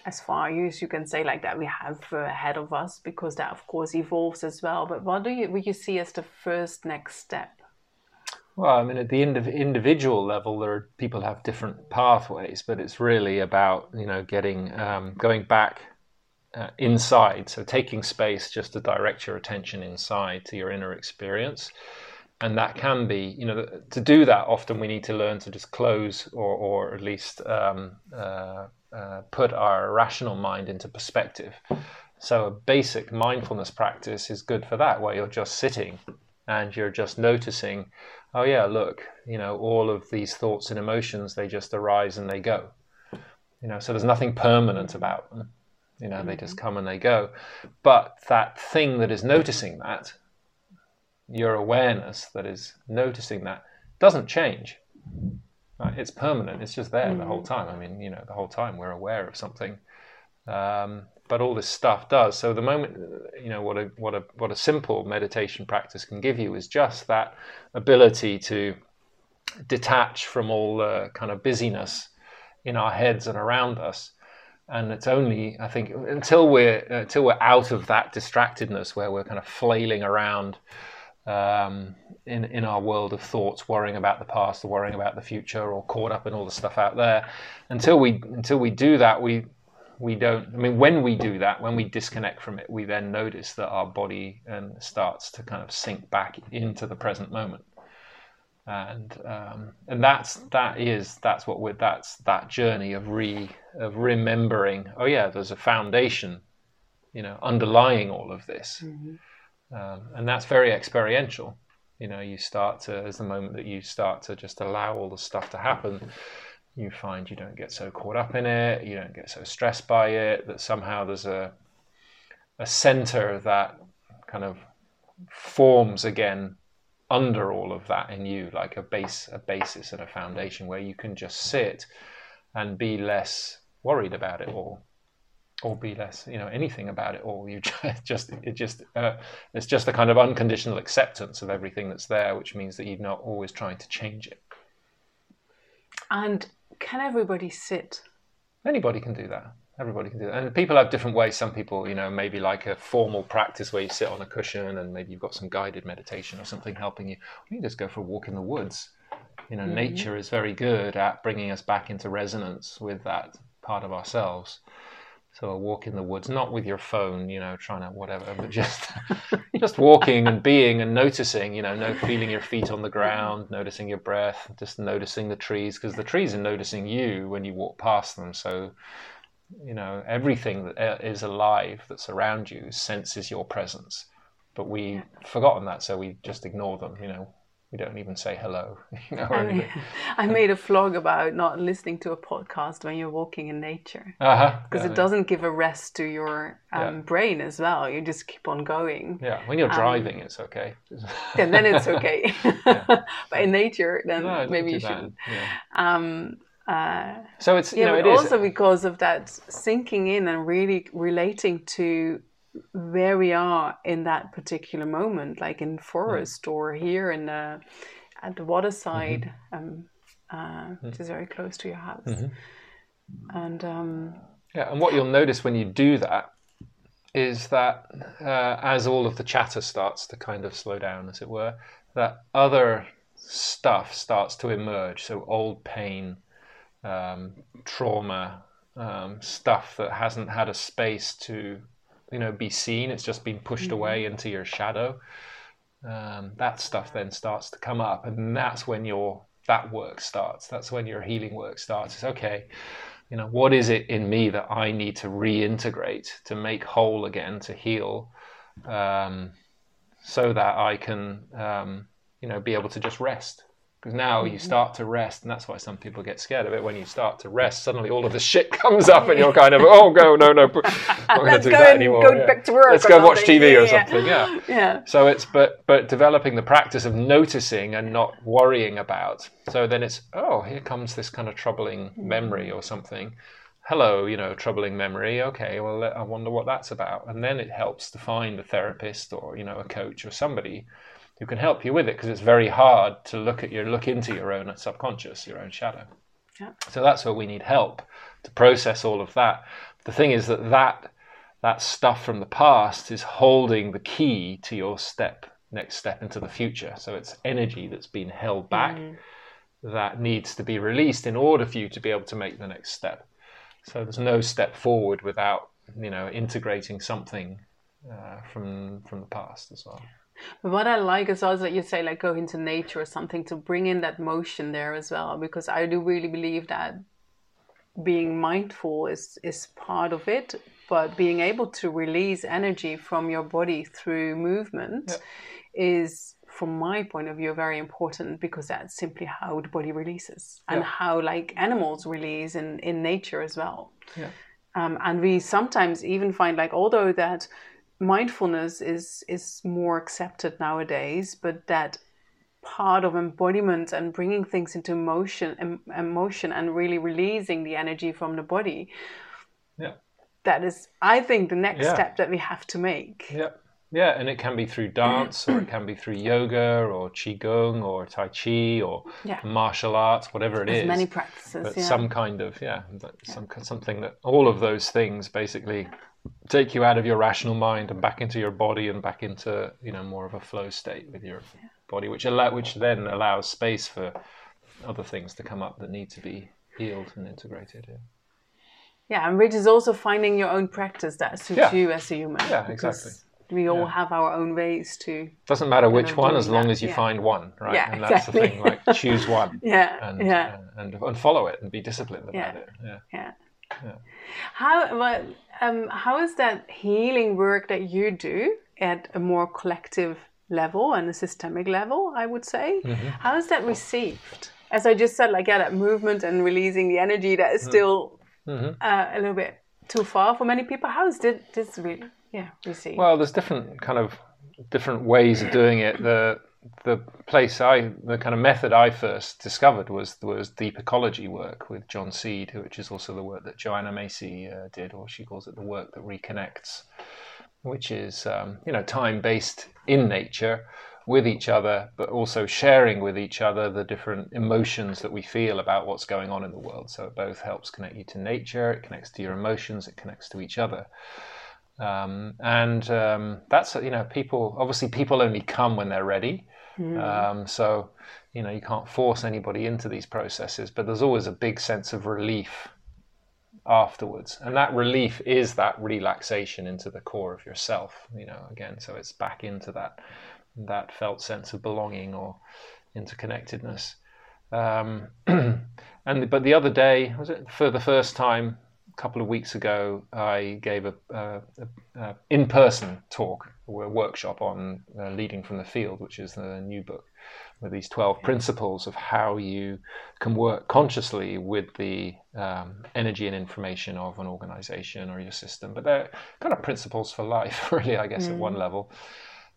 [SPEAKER 1] as far as you can say like that we have ahead of us because that of course evolves as well but what do you would you see as the first next step
[SPEAKER 2] well i mean at the individual level there are people have different pathways but it's really about you know getting um, going back uh, inside so taking space just to direct your attention inside to your inner experience and that can be you know to do that often we need to learn to just close or, or at least um, uh, uh, put our rational mind into perspective. So a basic mindfulness practice is good for that, where you're just sitting and you're just noticing, oh yeah, look, you know, all of these thoughts and emotions, they just arise and they go. You know, so there's nothing permanent about them. You know, they just mm-hmm. come and they go. But that thing that is noticing that, your awareness that is noticing that, doesn't change. Right? It's permanent. It's just there mm. the whole mm. time. I mean, you know, the whole time we're aware of something. Um, but all this stuff does. So the moment, you know, what a what a what a simple meditation practice can give you is just that ability to detach from all the kind of busyness in our heads and around us. And it's only, I think, until we're until we're out of that distractedness where we're kind of flailing around um, in in our world of thoughts, worrying about the past or worrying about the future, or caught up in all the stuff out there. Until we until we do that, we we don't. I mean, when we do that, when we disconnect from it, we then notice that our body and starts to kind of sink back into the present moment. And um, and that's that is that's what we're that's that journey of re of remembering. Oh yeah, there's a foundation, you know, underlying all of this. Mm-hmm um, and that's very experiential. You know, you start to, as the moment that you start to just allow all the stuff to happen, you find you don't get so caught up in it, you don't get so stressed by it, that somehow there's a, a center that kind of forms again under all of that in you, like a base, a basis and a foundation where you can just sit and be less worried about it all or be less, you know, anything about it all. You just, it just, uh, it's just a kind of unconditional acceptance of everything that's there, which means that you're not always trying to change it.
[SPEAKER 1] And can everybody sit?
[SPEAKER 2] Anybody can do that. Everybody can do that. And people have different ways. Some people, you know, maybe like a formal practice where you sit on a cushion and maybe you've got some guided meditation or something helping you. you just go for a walk in the woods. You know, mm-hmm. nature is very good at bringing us back into resonance with that part of ourselves. So a walk in the woods, not with your phone, you know, trying to whatever, but just just walking and being and noticing, you know, no feeling your feet on the ground, noticing your breath, just noticing the trees because the trees are noticing you when you walk past them. So, you know, everything that uh, is alive that's around you senses your presence. But we've forgotten that, so we just ignore them, you know we don't even say hello. You know,
[SPEAKER 1] I, mean, I, made a vlog about not listening to a podcast when you're walking in nature because uh-huh. yeah, it doesn't give a rest to your um, yeah. brain as well. You just keep on going.
[SPEAKER 2] Yeah, when you're um, driving, um, it's okay.
[SPEAKER 1] and then it's okay. but in nature, then no, maybe you shouldn't. Um,
[SPEAKER 2] uh, so it's
[SPEAKER 1] you
[SPEAKER 2] know
[SPEAKER 1] it also is. because of that sinking in and really relating to where we are in that particular moment, like in forest or here in the at the waterside, mm-hmm. um, uh, mm-hmm. which is very close to your house. Mm-hmm. And um,
[SPEAKER 2] yeah, and what you'll notice when you do that is that uh, as all of the chatter starts to kind of slow down, as it were, that other stuff starts to emerge. So old pain, um, trauma, um, stuff that hasn't had a space to you know be seen. It's just been pushed mm-hmm. away into your shadow. Um, that stuff then starts to come up and that's when your that work starts. That's when your healing work starts. It's okay you know what is it in me that i need to reintegrate to make whole again to heal um, so that i can um, you know be able to just rest because now you mm-hmm. start to rest, and that's why some people get scared of it. When you start to rest, suddenly all of the shit comes up, and you're kind of, oh, go, no, no, I'm not going to do that anymore.
[SPEAKER 1] Go yeah. back to work.
[SPEAKER 2] Let's go watch TV
[SPEAKER 1] yeah,
[SPEAKER 2] or something. Yeah.
[SPEAKER 1] yeah.
[SPEAKER 2] So it's but but developing the practice of noticing and not worrying about. So then it's oh, here comes this kind of troubling mm-hmm. memory or something. Hello, you know, troubling memory. Okay, well, I wonder what that's about. And then it helps to find a therapist or you know a coach or somebody who can help you with it because it's very hard to look at your look into your own subconscious, your own shadow.
[SPEAKER 1] Yeah.
[SPEAKER 2] So that's where we need help to process all of that. The thing is that that that stuff from the past is holding the key to your step next step into the future. So it's energy that's been held back
[SPEAKER 1] Mm.
[SPEAKER 2] that needs to be released in order for you to be able to make the next step. So there's no step forward without you know integrating something uh, from from the past as well.
[SPEAKER 1] What I like is also that you say like go into nature or something to bring in that motion there as well, because I do really believe that being mindful is is part of it, but being able to release energy from your body through movement is from my point of view very important because that's simply how the body releases and
[SPEAKER 2] Yeah.
[SPEAKER 1] how like animals release in in nature as well
[SPEAKER 2] Yeah.
[SPEAKER 1] um, and we sometimes even find like although that mindfulness is is more accepted nowadays but that part of embodiment and bringing things into motion em- emotion and really releasing the energy from the body
[SPEAKER 2] Yeah.
[SPEAKER 1] that is i think the next
[SPEAKER 2] Yeah.
[SPEAKER 1] step that we have to make
[SPEAKER 2] Yeah. Yeah, and it can be through dance or it can be through yoga or qigong or tai chi or
[SPEAKER 1] Yeah.
[SPEAKER 2] martial arts, whatever it is.
[SPEAKER 1] there's many practices
[SPEAKER 2] but
[SPEAKER 1] yeah
[SPEAKER 2] some kind of yeah, some something that all of those things basically take you out of your rational mind and back into your body and back into you know more of a flow state with your body, which allow which then allows space for other things to come up that need to be healed and integrated. Yeah.
[SPEAKER 1] yeah and which is also finding your own practice that suits
[SPEAKER 2] Yeah.
[SPEAKER 1] you as a human
[SPEAKER 2] Yeah, exactly.
[SPEAKER 1] we all
[SPEAKER 2] Yeah.
[SPEAKER 1] have our own ways to
[SPEAKER 2] Doesn't matter which one, as long
[SPEAKER 1] that,
[SPEAKER 2] as you
[SPEAKER 1] yeah.
[SPEAKER 2] find one, right?
[SPEAKER 1] Yeah,
[SPEAKER 2] and that's the
[SPEAKER 1] exactly.
[SPEAKER 2] thing. Like choose one.
[SPEAKER 1] yeah
[SPEAKER 2] and,
[SPEAKER 1] yeah
[SPEAKER 2] uh, and and follow it and be disciplined about
[SPEAKER 1] Yeah.
[SPEAKER 2] it. Yeah.
[SPEAKER 1] Yeah.
[SPEAKER 2] Yeah.
[SPEAKER 1] How well, um, how is that healing work that you do at a more collective level and a systemic level? I would say.
[SPEAKER 2] Mm-hmm.
[SPEAKER 1] How is that received? As I just said, like yeah, that movement and releasing the energy that is still
[SPEAKER 2] Mhm.
[SPEAKER 1] uh, a little bit too far for many people. How is this, this really yeah received?
[SPEAKER 2] Well, there's different kind of different ways of doing it. The the place I the kind of method I first discovered was was deep ecology work with John Seed, which is also the work that Joanna Macy uh, did, or she calls it the work that reconnects, which is um, you know time based in nature with each other, but also sharing with each other the different emotions that we feel about what's going on in the world. So it both helps connect you to nature, it connects to your emotions, it connects to each other. Um, and um, that's you know people obviously people only come when they're ready. Um, so you know you can't force anybody into these processes, but there's always a big sense of relief afterwards, and that relief is that relaxation into the core of yourself. You know, again, so it's back into that that felt sense of belonging or interconnectedness. Um, and but the other day was it for the first time couple of weeks ago I gave a, a, a, in-person talk, a workshop on uh, leading from the field, which is the new book with these 12 principles of how you can work consciously with the um, energy and information of an organization or your system. But they're kind of principles for life, really, I guess, at one level.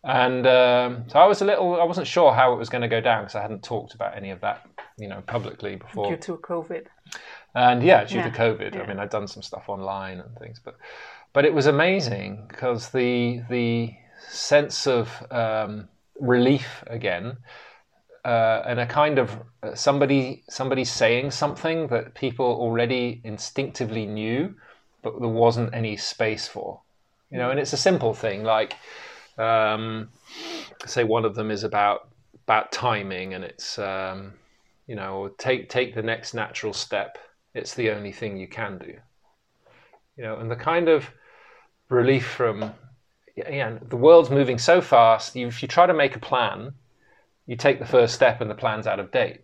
[SPEAKER 2] And um, so I was a little, I wasn't sure how it was going to go down because I hadn't talked about any of that, you know, publicly before.
[SPEAKER 1] due to COVID.
[SPEAKER 2] And yeah, due
[SPEAKER 1] Yeah,
[SPEAKER 2] to COVID,
[SPEAKER 1] yeah.
[SPEAKER 2] I mean, I'd done some stuff online and things, but but it was amazing because the the sense of um, relief again, uh, and a kind of uh, somebody somebody saying something that people already instinctively knew, but there wasn't any space for, you know. And it's a simple thing like, um, say one of them is about about timing, and it's um, you know take take the next natural step it's the only thing you can do. You know and the kind of relief from yeah the world's moving so fast you, if you try to make a plan you take the first step and the plan's out of date.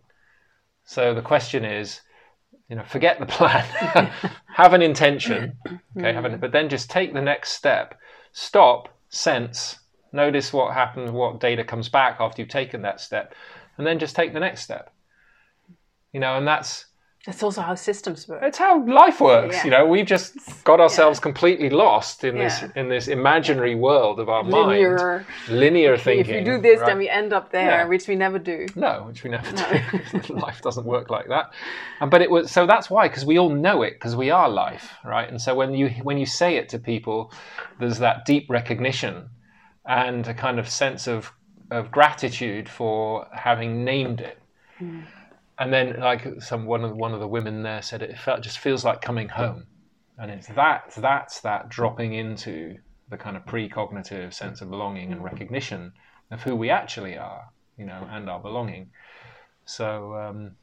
[SPEAKER 2] So the question is you know forget the plan. Have an intention okay have an, mm-hmm. but then just take the next step. Stop sense notice what happens what data comes back after you've taken that step and then just take the next step. You know and that's
[SPEAKER 1] That's also how systems work.
[SPEAKER 2] it's how life works
[SPEAKER 1] Yeah.
[SPEAKER 2] you know we've just got ourselves completely lost in this in this imaginary world of our
[SPEAKER 1] Linear.
[SPEAKER 2] mind linear thinking
[SPEAKER 1] If you do this,
[SPEAKER 2] right?
[SPEAKER 1] then we end up there,
[SPEAKER 2] Yeah.
[SPEAKER 1] which we never do.
[SPEAKER 2] no which we never do life doesn't work like that and but it was so that's why because we all know it because we are life right and so when you when you say it to people there's that deep recognition and a kind of sense of of gratitude for having named it hmm. And then like some one of the, one of the women there said it, felt just feels like coming home, and it's that that's that dropping into the kind of precognitive sense of belonging and recognition of who we actually are, you know, and our belonging. So um,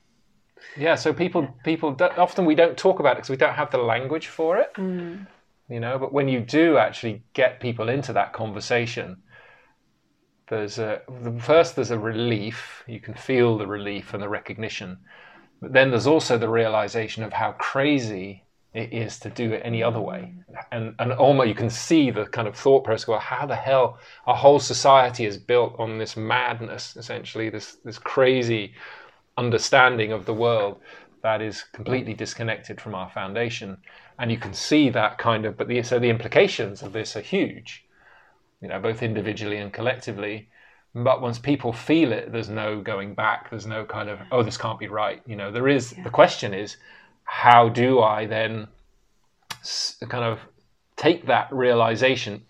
[SPEAKER 2] yeah, so people people often we don't talk about it because we don't have the language for it,
[SPEAKER 1] mm.
[SPEAKER 2] you know. But when you do actually get people into that conversation, there's a first there's a relief. You can feel the relief and the recognition, but then there's also the realization of how crazy it is to do it any other way, and and almost you can see the kind of thought process. Well, how the hell our whole society is built on this madness, essentially this this crazy understanding of the world that is completely disconnected from our foundation, and you can see that kind of. But the, so the implications of this are huge you know, both individually and collectively. But once people feel it, there's no going back. There's no kind of, oh, this can't be right. You know, there is, yeah. the question is, how do I then kind of take that realization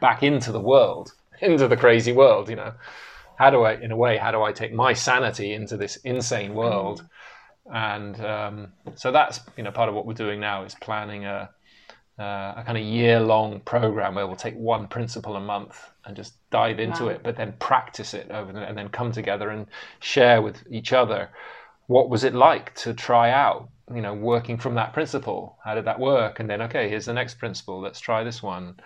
[SPEAKER 2] back into the world, into the crazy world, you know? How do I, in a way, how do I take my sanity into this insane world? And um, so that's, you know, part of what we're doing now is planning a, uh, a kind of year long program where we'll take one principle a month and just dive into wow. it, but then practice it over the, and then come together and share with each other what was it like to try out, you know, working from that principle. How did that work? And then, okay, here's the next principle. Let's try this one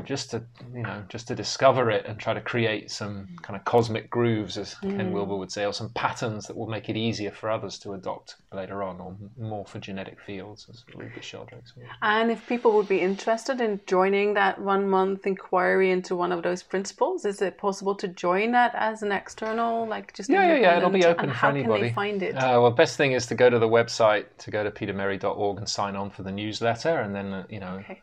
[SPEAKER 2] just to you know just to discover it and try to create some kind of cosmic grooves as mm. ken wilber would say or some patterns that will make it easier for others to adopt later on or morphogenetic fields as rupert sheldrake
[SPEAKER 1] and if people would be interested in joining that one month inquiry into one of those principles is it possible to join that as an external like just
[SPEAKER 2] yeah yeah, yeah it'll be open for anybody
[SPEAKER 1] how can they find it
[SPEAKER 2] uh, well best thing is to go to the website to go to petermerry.org and sign on for the newsletter and then uh, you know okay.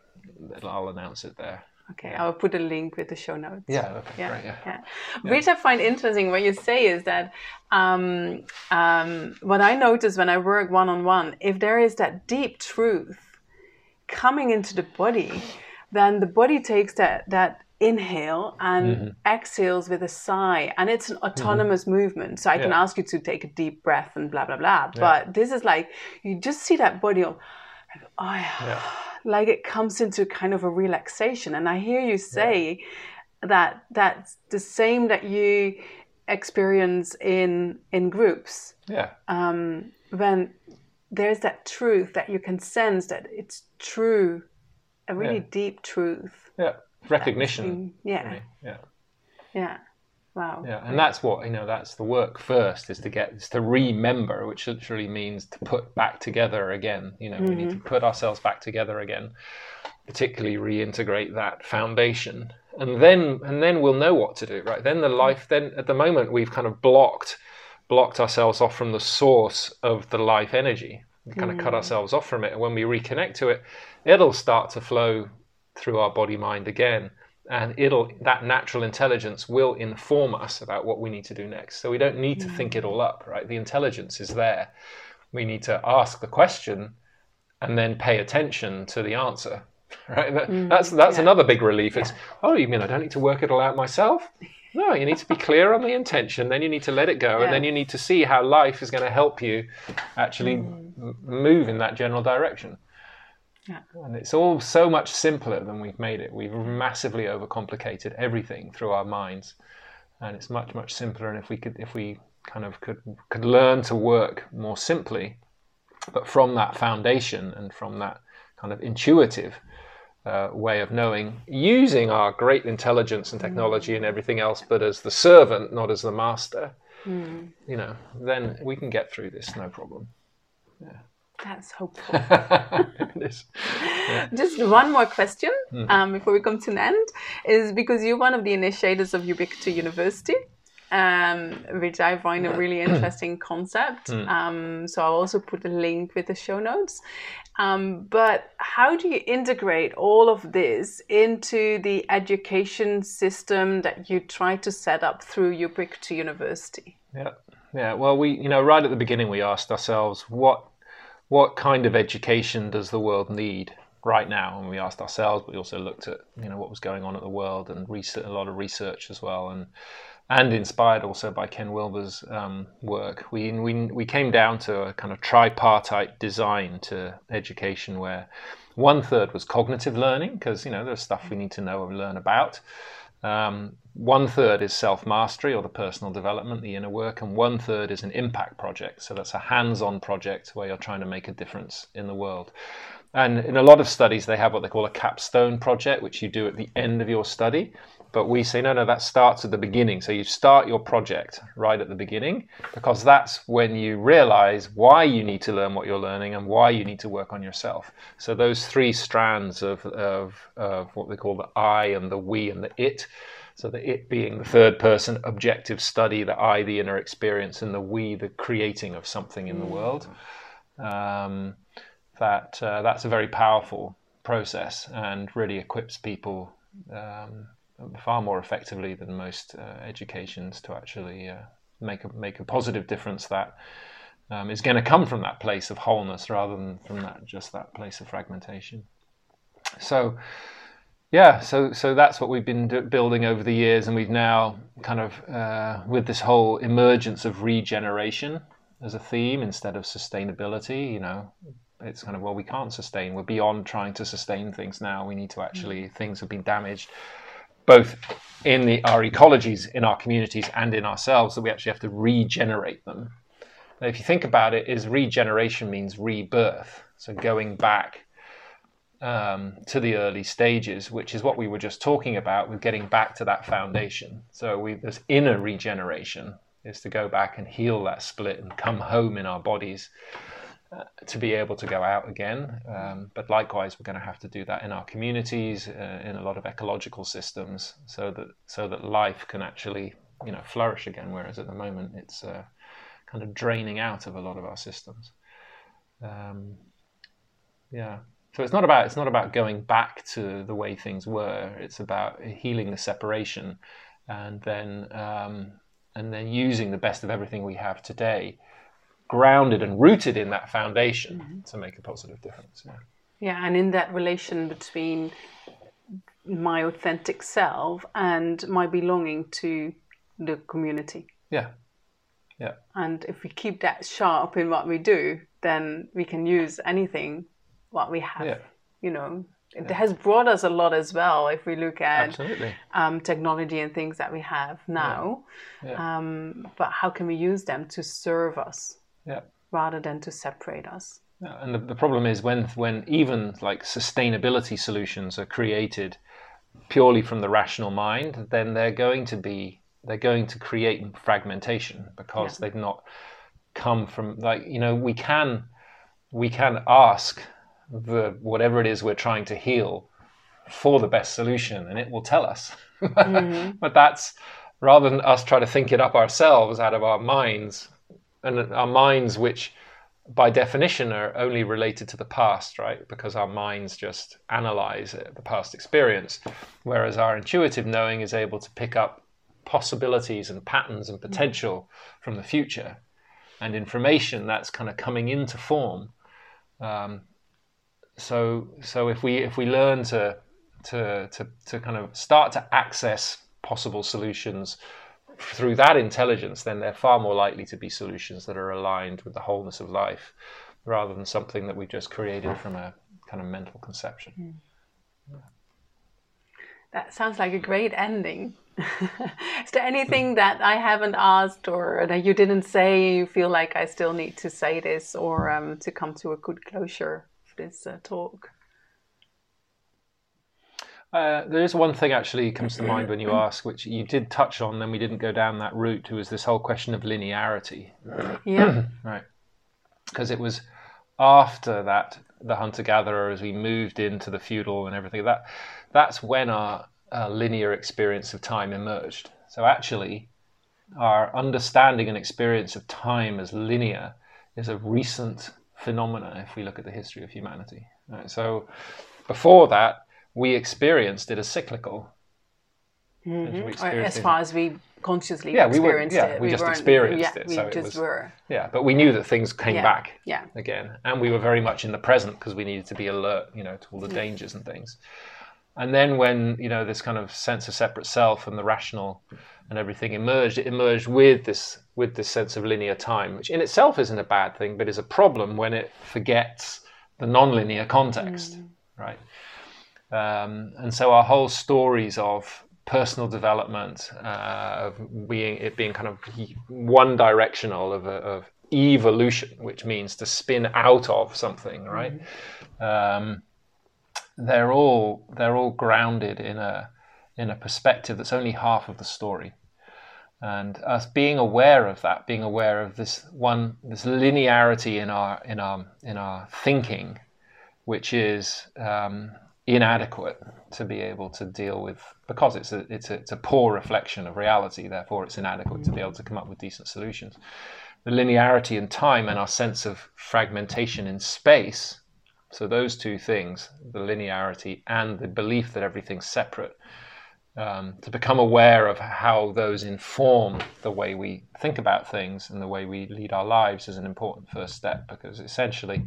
[SPEAKER 2] I'll announce it there.
[SPEAKER 1] Okay, I'll put a link with the show notes.
[SPEAKER 2] Yeah, okay, yeah, great, yeah. yeah.
[SPEAKER 1] yeah. Which I find interesting what you say is that um, um, what I notice when I work one on one, if there is that deep truth coming into the body, then the body takes that that inhale and mm-hmm. exhales with a sigh and it's an mm-hmm. autonomous mm-hmm. movement so i yeah. can ask you to take a deep breath and blah blah blah but this is like you just see that body of oh yeah like it comes into kind of a relaxation. And I hear you say yeah. that that's the same that you experience in in groups.
[SPEAKER 2] Yeah.
[SPEAKER 1] Um, when there's that truth that you can sense that it's true, a really yeah. deep truth.
[SPEAKER 2] Yeah. Recognition.
[SPEAKER 1] yeah.
[SPEAKER 2] Yeah.
[SPEAKER 1] Yeah. Wow.
[SPEAKER 2] Yeah, and that's what you know. That's the work first is to get is to remember, which literally means to put back together again. You know, mm-hmm. we need to mm-hmm. put ourselves back together again, particularly reintegrate that foundation, and then and then we'll know what to do. Right then, the life. Then at the moment, we've kind of blocked blocked ourselves off from the source of the life energy. We kind mm. of cut ourselves off from it, and when we reconnect to it, it'll start to flow through our body mind again and it'll that natural intelligence will inform us about what we need to do next so we don't need to think it all up right the intelligence is there we need to ask the question and then pay attention to the answer right that, mm, that's that's yeah. another big relief it's yeah. oh you mean i don't need to work it all out myself no you need to be clear on the intention then you need to let it go yeah. and then you need to see how life is going to help you actually mm. move in that general direction
[SPEAKER 1] yeah.
[SPEAKER 2] And it's all so much simpler than we've made it. We've massively overcomplicated everything through our minds. And it's much, much simpler. And if we could, if we kind of could, could learn to work more simply, but from that foundation and from that kind of intuitive uh, way of knowing, using our great intelligence and technology mm. and everything else, but as the servant, not as the master, mm. you know, then we can get through this no problem. Yeah.
[SPEAKER 1] That's hopeful. yeah. Just one more question mm-hmm. um, before we come to an end is because you're one of the initiators of Ubiquity University. Um, which I find a really interesting concept. Mm. Um, so I'll also put a link with the show notes. Um, but how do you integrate all of this into the education system that you try to set up through Ubiquity University?
[SPEAKER 2] Yeah, yeah. Well, we, you know, right at the beginning, we asked ourselves what what kind of education does the world need? right now, and we asked ourselves, but we also looked at you know what was going on at the world and research, a lot of research as well, and and inspired also by Ken Wilber's um, work, we, we we came down to a kind of tripartite design to education where one third was cognitive learning because you know there's stuff we need to know and learn about. Um, one third is self mastery or the personal development, the inner work, and one third is an impact project. So that's a hands on project where you're trying to make a difference in the world. And in a lot of studies, they have what they call a capstone project, which you do at the end of your study. But we say, no, no, that starts at the beginning. So you start your project right at the beginning because that's when you realize why you need to learn what you're learning and why you need to work on yourself. So those three strands of, of, of what they call the I and the we and the it. So the it being the third person objective study, the I, the inner experience, and the we, the creating of something in the world. Um, that uh, that's a very powerful process and really equips people um, far more effectively than most uh, educations to actually uh, make a make a positive difference that um, is going to come from that place of wholeness rather than from that just that place of fragmentation. So, yeah, so so that's what we've been do- building over the years, and we've now kind of uh, with this whole emergence of regeneration as a theme instead of sustainability. You know, it's kind of well, we can't sustain. We're beyond trying to sustain things now. We need to actually mm. things have been damaged both in the, our ecologies, in our communities, and in ourselves, that we actually have to regenerate them. Now, if you think about it, is regeneration means rebirth, so going back um, to the early stages, which is what we were just talking about with getting back to that foundation. So we, this inner regeneration is to go back and heal that split and come home in our bodies uh, to be able to go out again. Um, but likewise, we're going to have to do that in our communities, uh, in a lot of ecological systems, so that so that life can actually you know flourish again. Whereas at the moment, it's uh, kind of draining out of a lot of our systems. Um, yeah. So it's not about it's not about going back to the way things were. It's about healing the separation, and then um, and then using the best of everything we have today grounded and rooted in that foundation mm-hmm. to make a positive difference. Yeah.
[SPEAKER 1] yeah, and in that relation between my authentic self and my belonging to the community.
[SPEAKER 2] Yeah. Yeah.
[SPEAKER 1] And if we keep that sharp in what we do, then we can use anything what we have. Yeah. You know, it yeah. has brought us a lot as well if we look at um, technology and things that we have now. Yeah. Yeah. Um, but how can we use them to serve us?
[SPEAKER 2] yeah.
[SPEAKER 1] rather than to separate us.
[SPEAKER 2] Yeah, and the, the problem is when when even like sustainability solutions are created purely from the rational mind, then they're going to be they're going to create fragmentation because they've not come from like you know we can we can ask the whatever it is we're trying to heal for the best solution and it will tell us mm-hmm. but that's rather than us try to think it up ourselves out of our minds and our minds, which by definition are only related to the past, right? Because our minds just analyze it, the past experience, whereas our intuitive knowing is able to pick up possibilities and patterns and potential from the future and information that's kind of coming into form. Um, so, so if we if we learn to to to to kind of start to access possible solutions through that intelligence, then they're far more likely to be solutions that are aligned with the wholeness of life rather than something that we've just created from a kind of mental conception. Mm.
[SPEAKER 1] Yeah. That sounds like a great ending. Is there anything that I haven't asked or that you didn't say you feel like I still need to say this or um, to come to a good closure of this uh, talk?
[SPEAKER 2] Uh, there is one thing actually comes to mind when you ask, which you did touch on, then we didn't go down that route. It was this whole question of linearity.
[SPEAKER 1] Yeah.
[SPEAKER 2] right. Because it was after that, the hunter gatherer, as we moved into the feudal and everything, that that's when our uh, linear experience of time emerged. So actually, our understanding and experience of time as linear is a recent phenomenon if we look at the history of humanity. Right? So before that, we experienced it as cyclical.
[SPEAKER 1] Mm-hmm. As far as we consciously
[SPEAKER 2] yeah,
[SPEAKER 1] experienced
[SPEAKER 2] we were, yeah,
[SPEAKER 1] it.
[SPEAKER 2] we, we just experienced
[SPEAKER 1] yeah,
[SPEAKER 2] it.
[SPEAKER 1] We
[SPEAKER 2] so
[SPEAKER 1] just
[SPEAKER 2] it was,
[SPEAKER 1] were.
[SPEAKER 2] Yeah, but we knew that things came
[SPEAKER 1] Yeah,
[SPEAKER 2] back
[SPEAKER 1] yeah.
[SPEAKER 2] again, and we were very much in the present because we needed to be alert, you know, to all the dangers and things. And then when you know this kind of sense of separate self and the rational and everything emerged, it emerged with this with this sense of linear time, which in itself isn't a bad thing, but is a problem when it forgets the non-linear context,
[SPEAKER 1] Mm.
[SPEAKER 2] right? Um, and so our whole stories of personal development, uh, of being it being kind of one directional of, of evolution, which means to spin out of something, right? Um, they're all they're all grounded in a in a perspective that's only half of the story. And us being aware of that, being aware of this one this linearity in our in our in our thinking, which is um, inadequate to be able to deal with because it's a it's a it's a poor reflection of reality. Therefore, it's inadequate to be able to come up with decent solutions. The linearity in time and our sense of fragmentation in space. So those two things, the linearity and the belief that everything's separate, um, to become aware of how those inform the way we think about things and the way we lead our lives is an important first step because essentially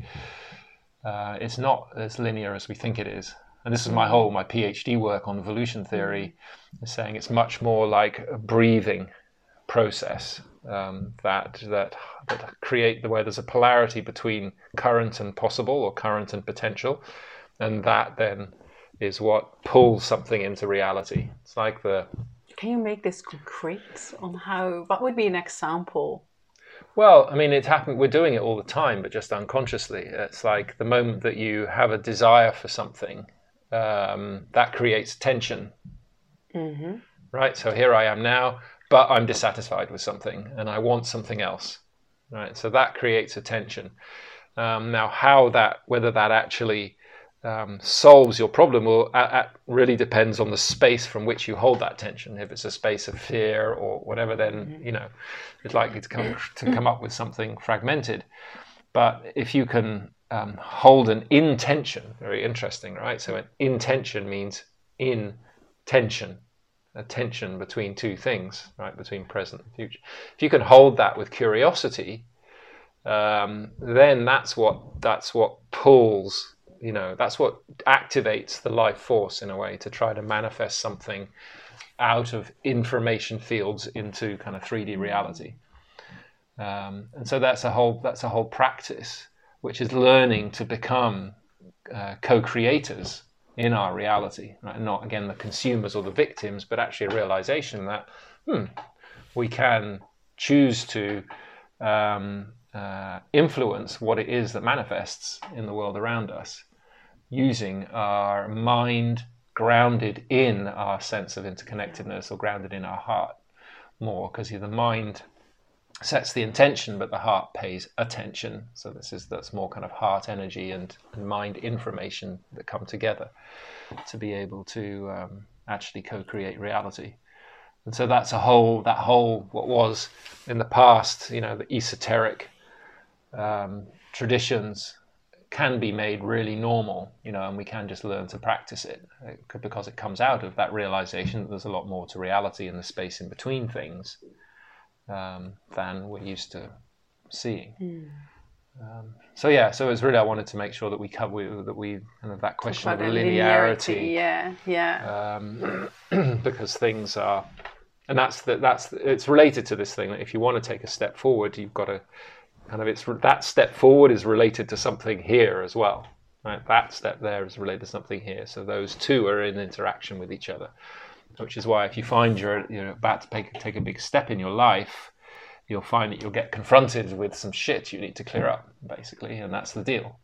[SPEAKER 2] uh, it's not as linear as we think it is. And this is my whole my PhD work on evolution theory, is saying it's much more like a breathing process um, that that that create the way there's a polarity between current and possible or current and potential, and that then is what pulls something into reality. It's like the
[SPEAKER 1] Can you make this concrete on how? What would be an example?
[SPEAKER 2] Well, I mean, it's happened. We're doing it all the time, but just unconsciously. It's like the moment that you have a desire for something, um, that creates tension,
[SPEAKER 1] Mm-hmm.
[SPEAKER 2] right? So here I am now, but I'm dissatisfied with something, and I want something else, right? So that creates a tension. Um, now, how that, whether that actually um, solves your problem, will a- really depends on the space from which you hold that tension. If it's a space of fear or whatever, then you know it's likely to come to come up with something fragmented. But if you can um, hold an intention, very interesting, right? So an intention means in tension, a tension between two things, right? Between present and future. If you can hold that with curiosity, um, then that's what that's what pulls. You know, that's what activates the life force in a way to try to manifest something out of information fields into kind of 3D reality. Um, and so that's a whole that's a whole practice, which is learning to become uh, co-creators in our reality, right? not again the consumers or the victims, but actually a realization that hmm, we can choose to um, uh, influence what it is that manifests in the world around us using our mind grounded in our sense of interconnectedness or grounded in our heart more because the mind sets the intention but the heart pays attention. So this is that's more kind of heart energy and, and mind information that come together to be able to um, actually co-create reality. And so that's a whole that whole what was in the past you know the esoteric um, traditions can be made really normal you know and we can just learn to practice it could- because it comes out of that realization that there's a lot more to reality in the space in between things um, than we're used to seeing. Um, so yeah, so it's really I wanted to make sure that we cover that we kind of that question of
[SPEAKER 1] the
[SPEAKER 2] linearity,
[SPEAKER 1] Yeah, yeah.
[SPEAKER 2] um, because things are, and that's the, that's it's related to this thing that if you want to take a step forward, you've got to kind of it's that step forward is related to something here as well. Right, that step there is related to something here. So those two are in interaction with each other, which is why if you find you're you're about to take take a big step in your life, you'll find that you'll get confronted with some shit you need to clear up, basically, and that's the deal.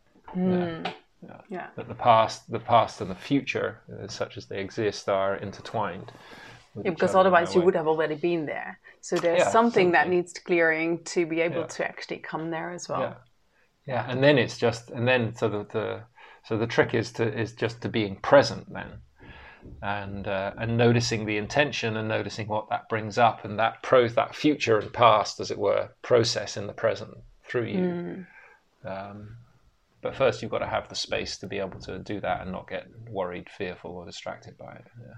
[SPEAKER 2] Yeah.
[SPEAKER 1] yeah.
[SPEAKER 2] That the past, the past and the future, uh, such as they exist, are intertwined.
[SPEAKER 1] Yeah, because otherwise you
[SPEAKER 2] way.
[SPEAKER 1] would have already been there. So there's
[SPEAKER 2] Yeah,
[SPEAKER 1] something that needs clearing to be able
[SPEAKER 2] Yeah.
[SPEAKER 1] to actually come there as well.
[SPEAKER 2] Yeah, yeah, and then it's just, and then so the, the so the trick is to is just to being present then, and uh, and noticing the intention and noticing what that brings up and that pro that future and past, as it were, process in the present through you. Um, but first, you've got to have the space to be able to do that and not get worried, fearful, or distracted by it. Yeah.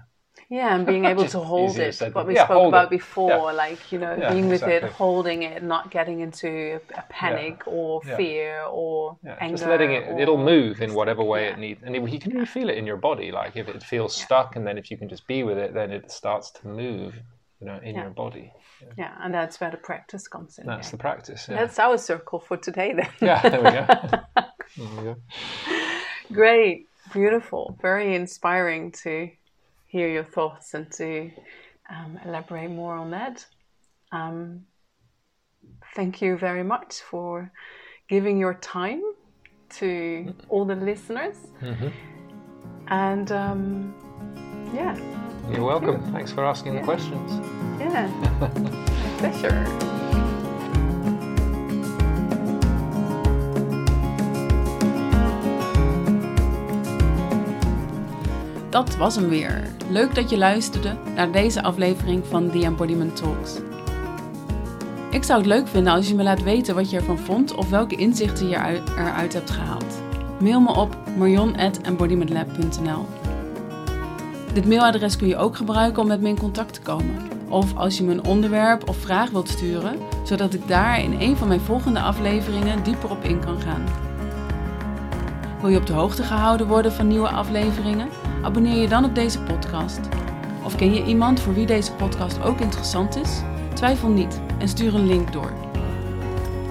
[SPEAKER 1] Yeah, and being able to hold it. What we
[SPEAKER 2] yeah,
[SPEAKER 1] spoke about
[SPEAKER 2] it.
[SPEAKER 1] before,
[SPEAKER 2] Yeah.
[SPEAKER 1] like, you know,
[SPEAKER 2] Yeah,
[SPEAKER 1] being with it, holding it, not getting into a panic or fear or anger.
[SPEAKER 2] just letting it, it'll move in whatever way it needs. And it, you can even feel it in your body. Like if it feels stuck, and then if you can just be with it, then it starts to move, you know, in your body.
[SPEAKER 1] Yeah, and that's where the practice comes in.
[SPEAKER 2] That's the practice.
[SPEAKER 1] That's our circle for today then.
[SPEAKER 2] yeah, there we go. There we go.
[SPEAKER 1] Great, beautiful, very inspiring to hear your thoughts and to um, elaborate more on that. Um, thank you very much for giving your time to all the listeners.
[SPEAKER 2] Mhm.
[SPEAKER 1] And um, yeah,
[SPEAKER 2] You're welcome. Thanks for asking
[SPEAKER 1] Yeah.
[SPEAKER 2] the questions.
[SPEAKER 1] yeah, pleasure. Dat was hem weer. Leuk dat je luisterde naar deze aflevering van The Embodiment Talks. Ik zou het leuk vinden als je me laat weten wat je ervan vond of welke inzichten je eruit, hebt gehaald. Mail me op marion.embodimentlab.nl Dit mailadres kun je ook gebruiken om met me in contact te komen. Of als je me een onderwerp of vraag wilt sturen, zodat ik daar in een van mijn volgende afleveringen dieper op in kan gaan. Wil je op de hoogte gehouden worden van nieuwe afleveringen? Abonneer je dan op deze podcast. Of ken je iemand voor wie deze podcast ook interessant is? Twijfel niet en stuur een link door.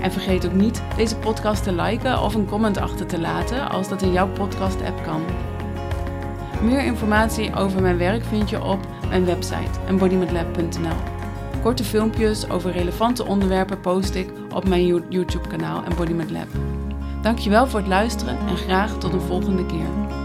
[SPEAKER 1] En vergeet ook niet deze podcast te liken of een comment achter te laten als dat in jouw podcast-app kan. Meer informatie over mijn werk vind je op mijn website embodimentlab.nl. Korte filmpjes over relevante onderwerpen post ik op mijn YouTube-kanaal Embodiment Lab. Dankjewel voor het luisteren en graag tot een volgende keer.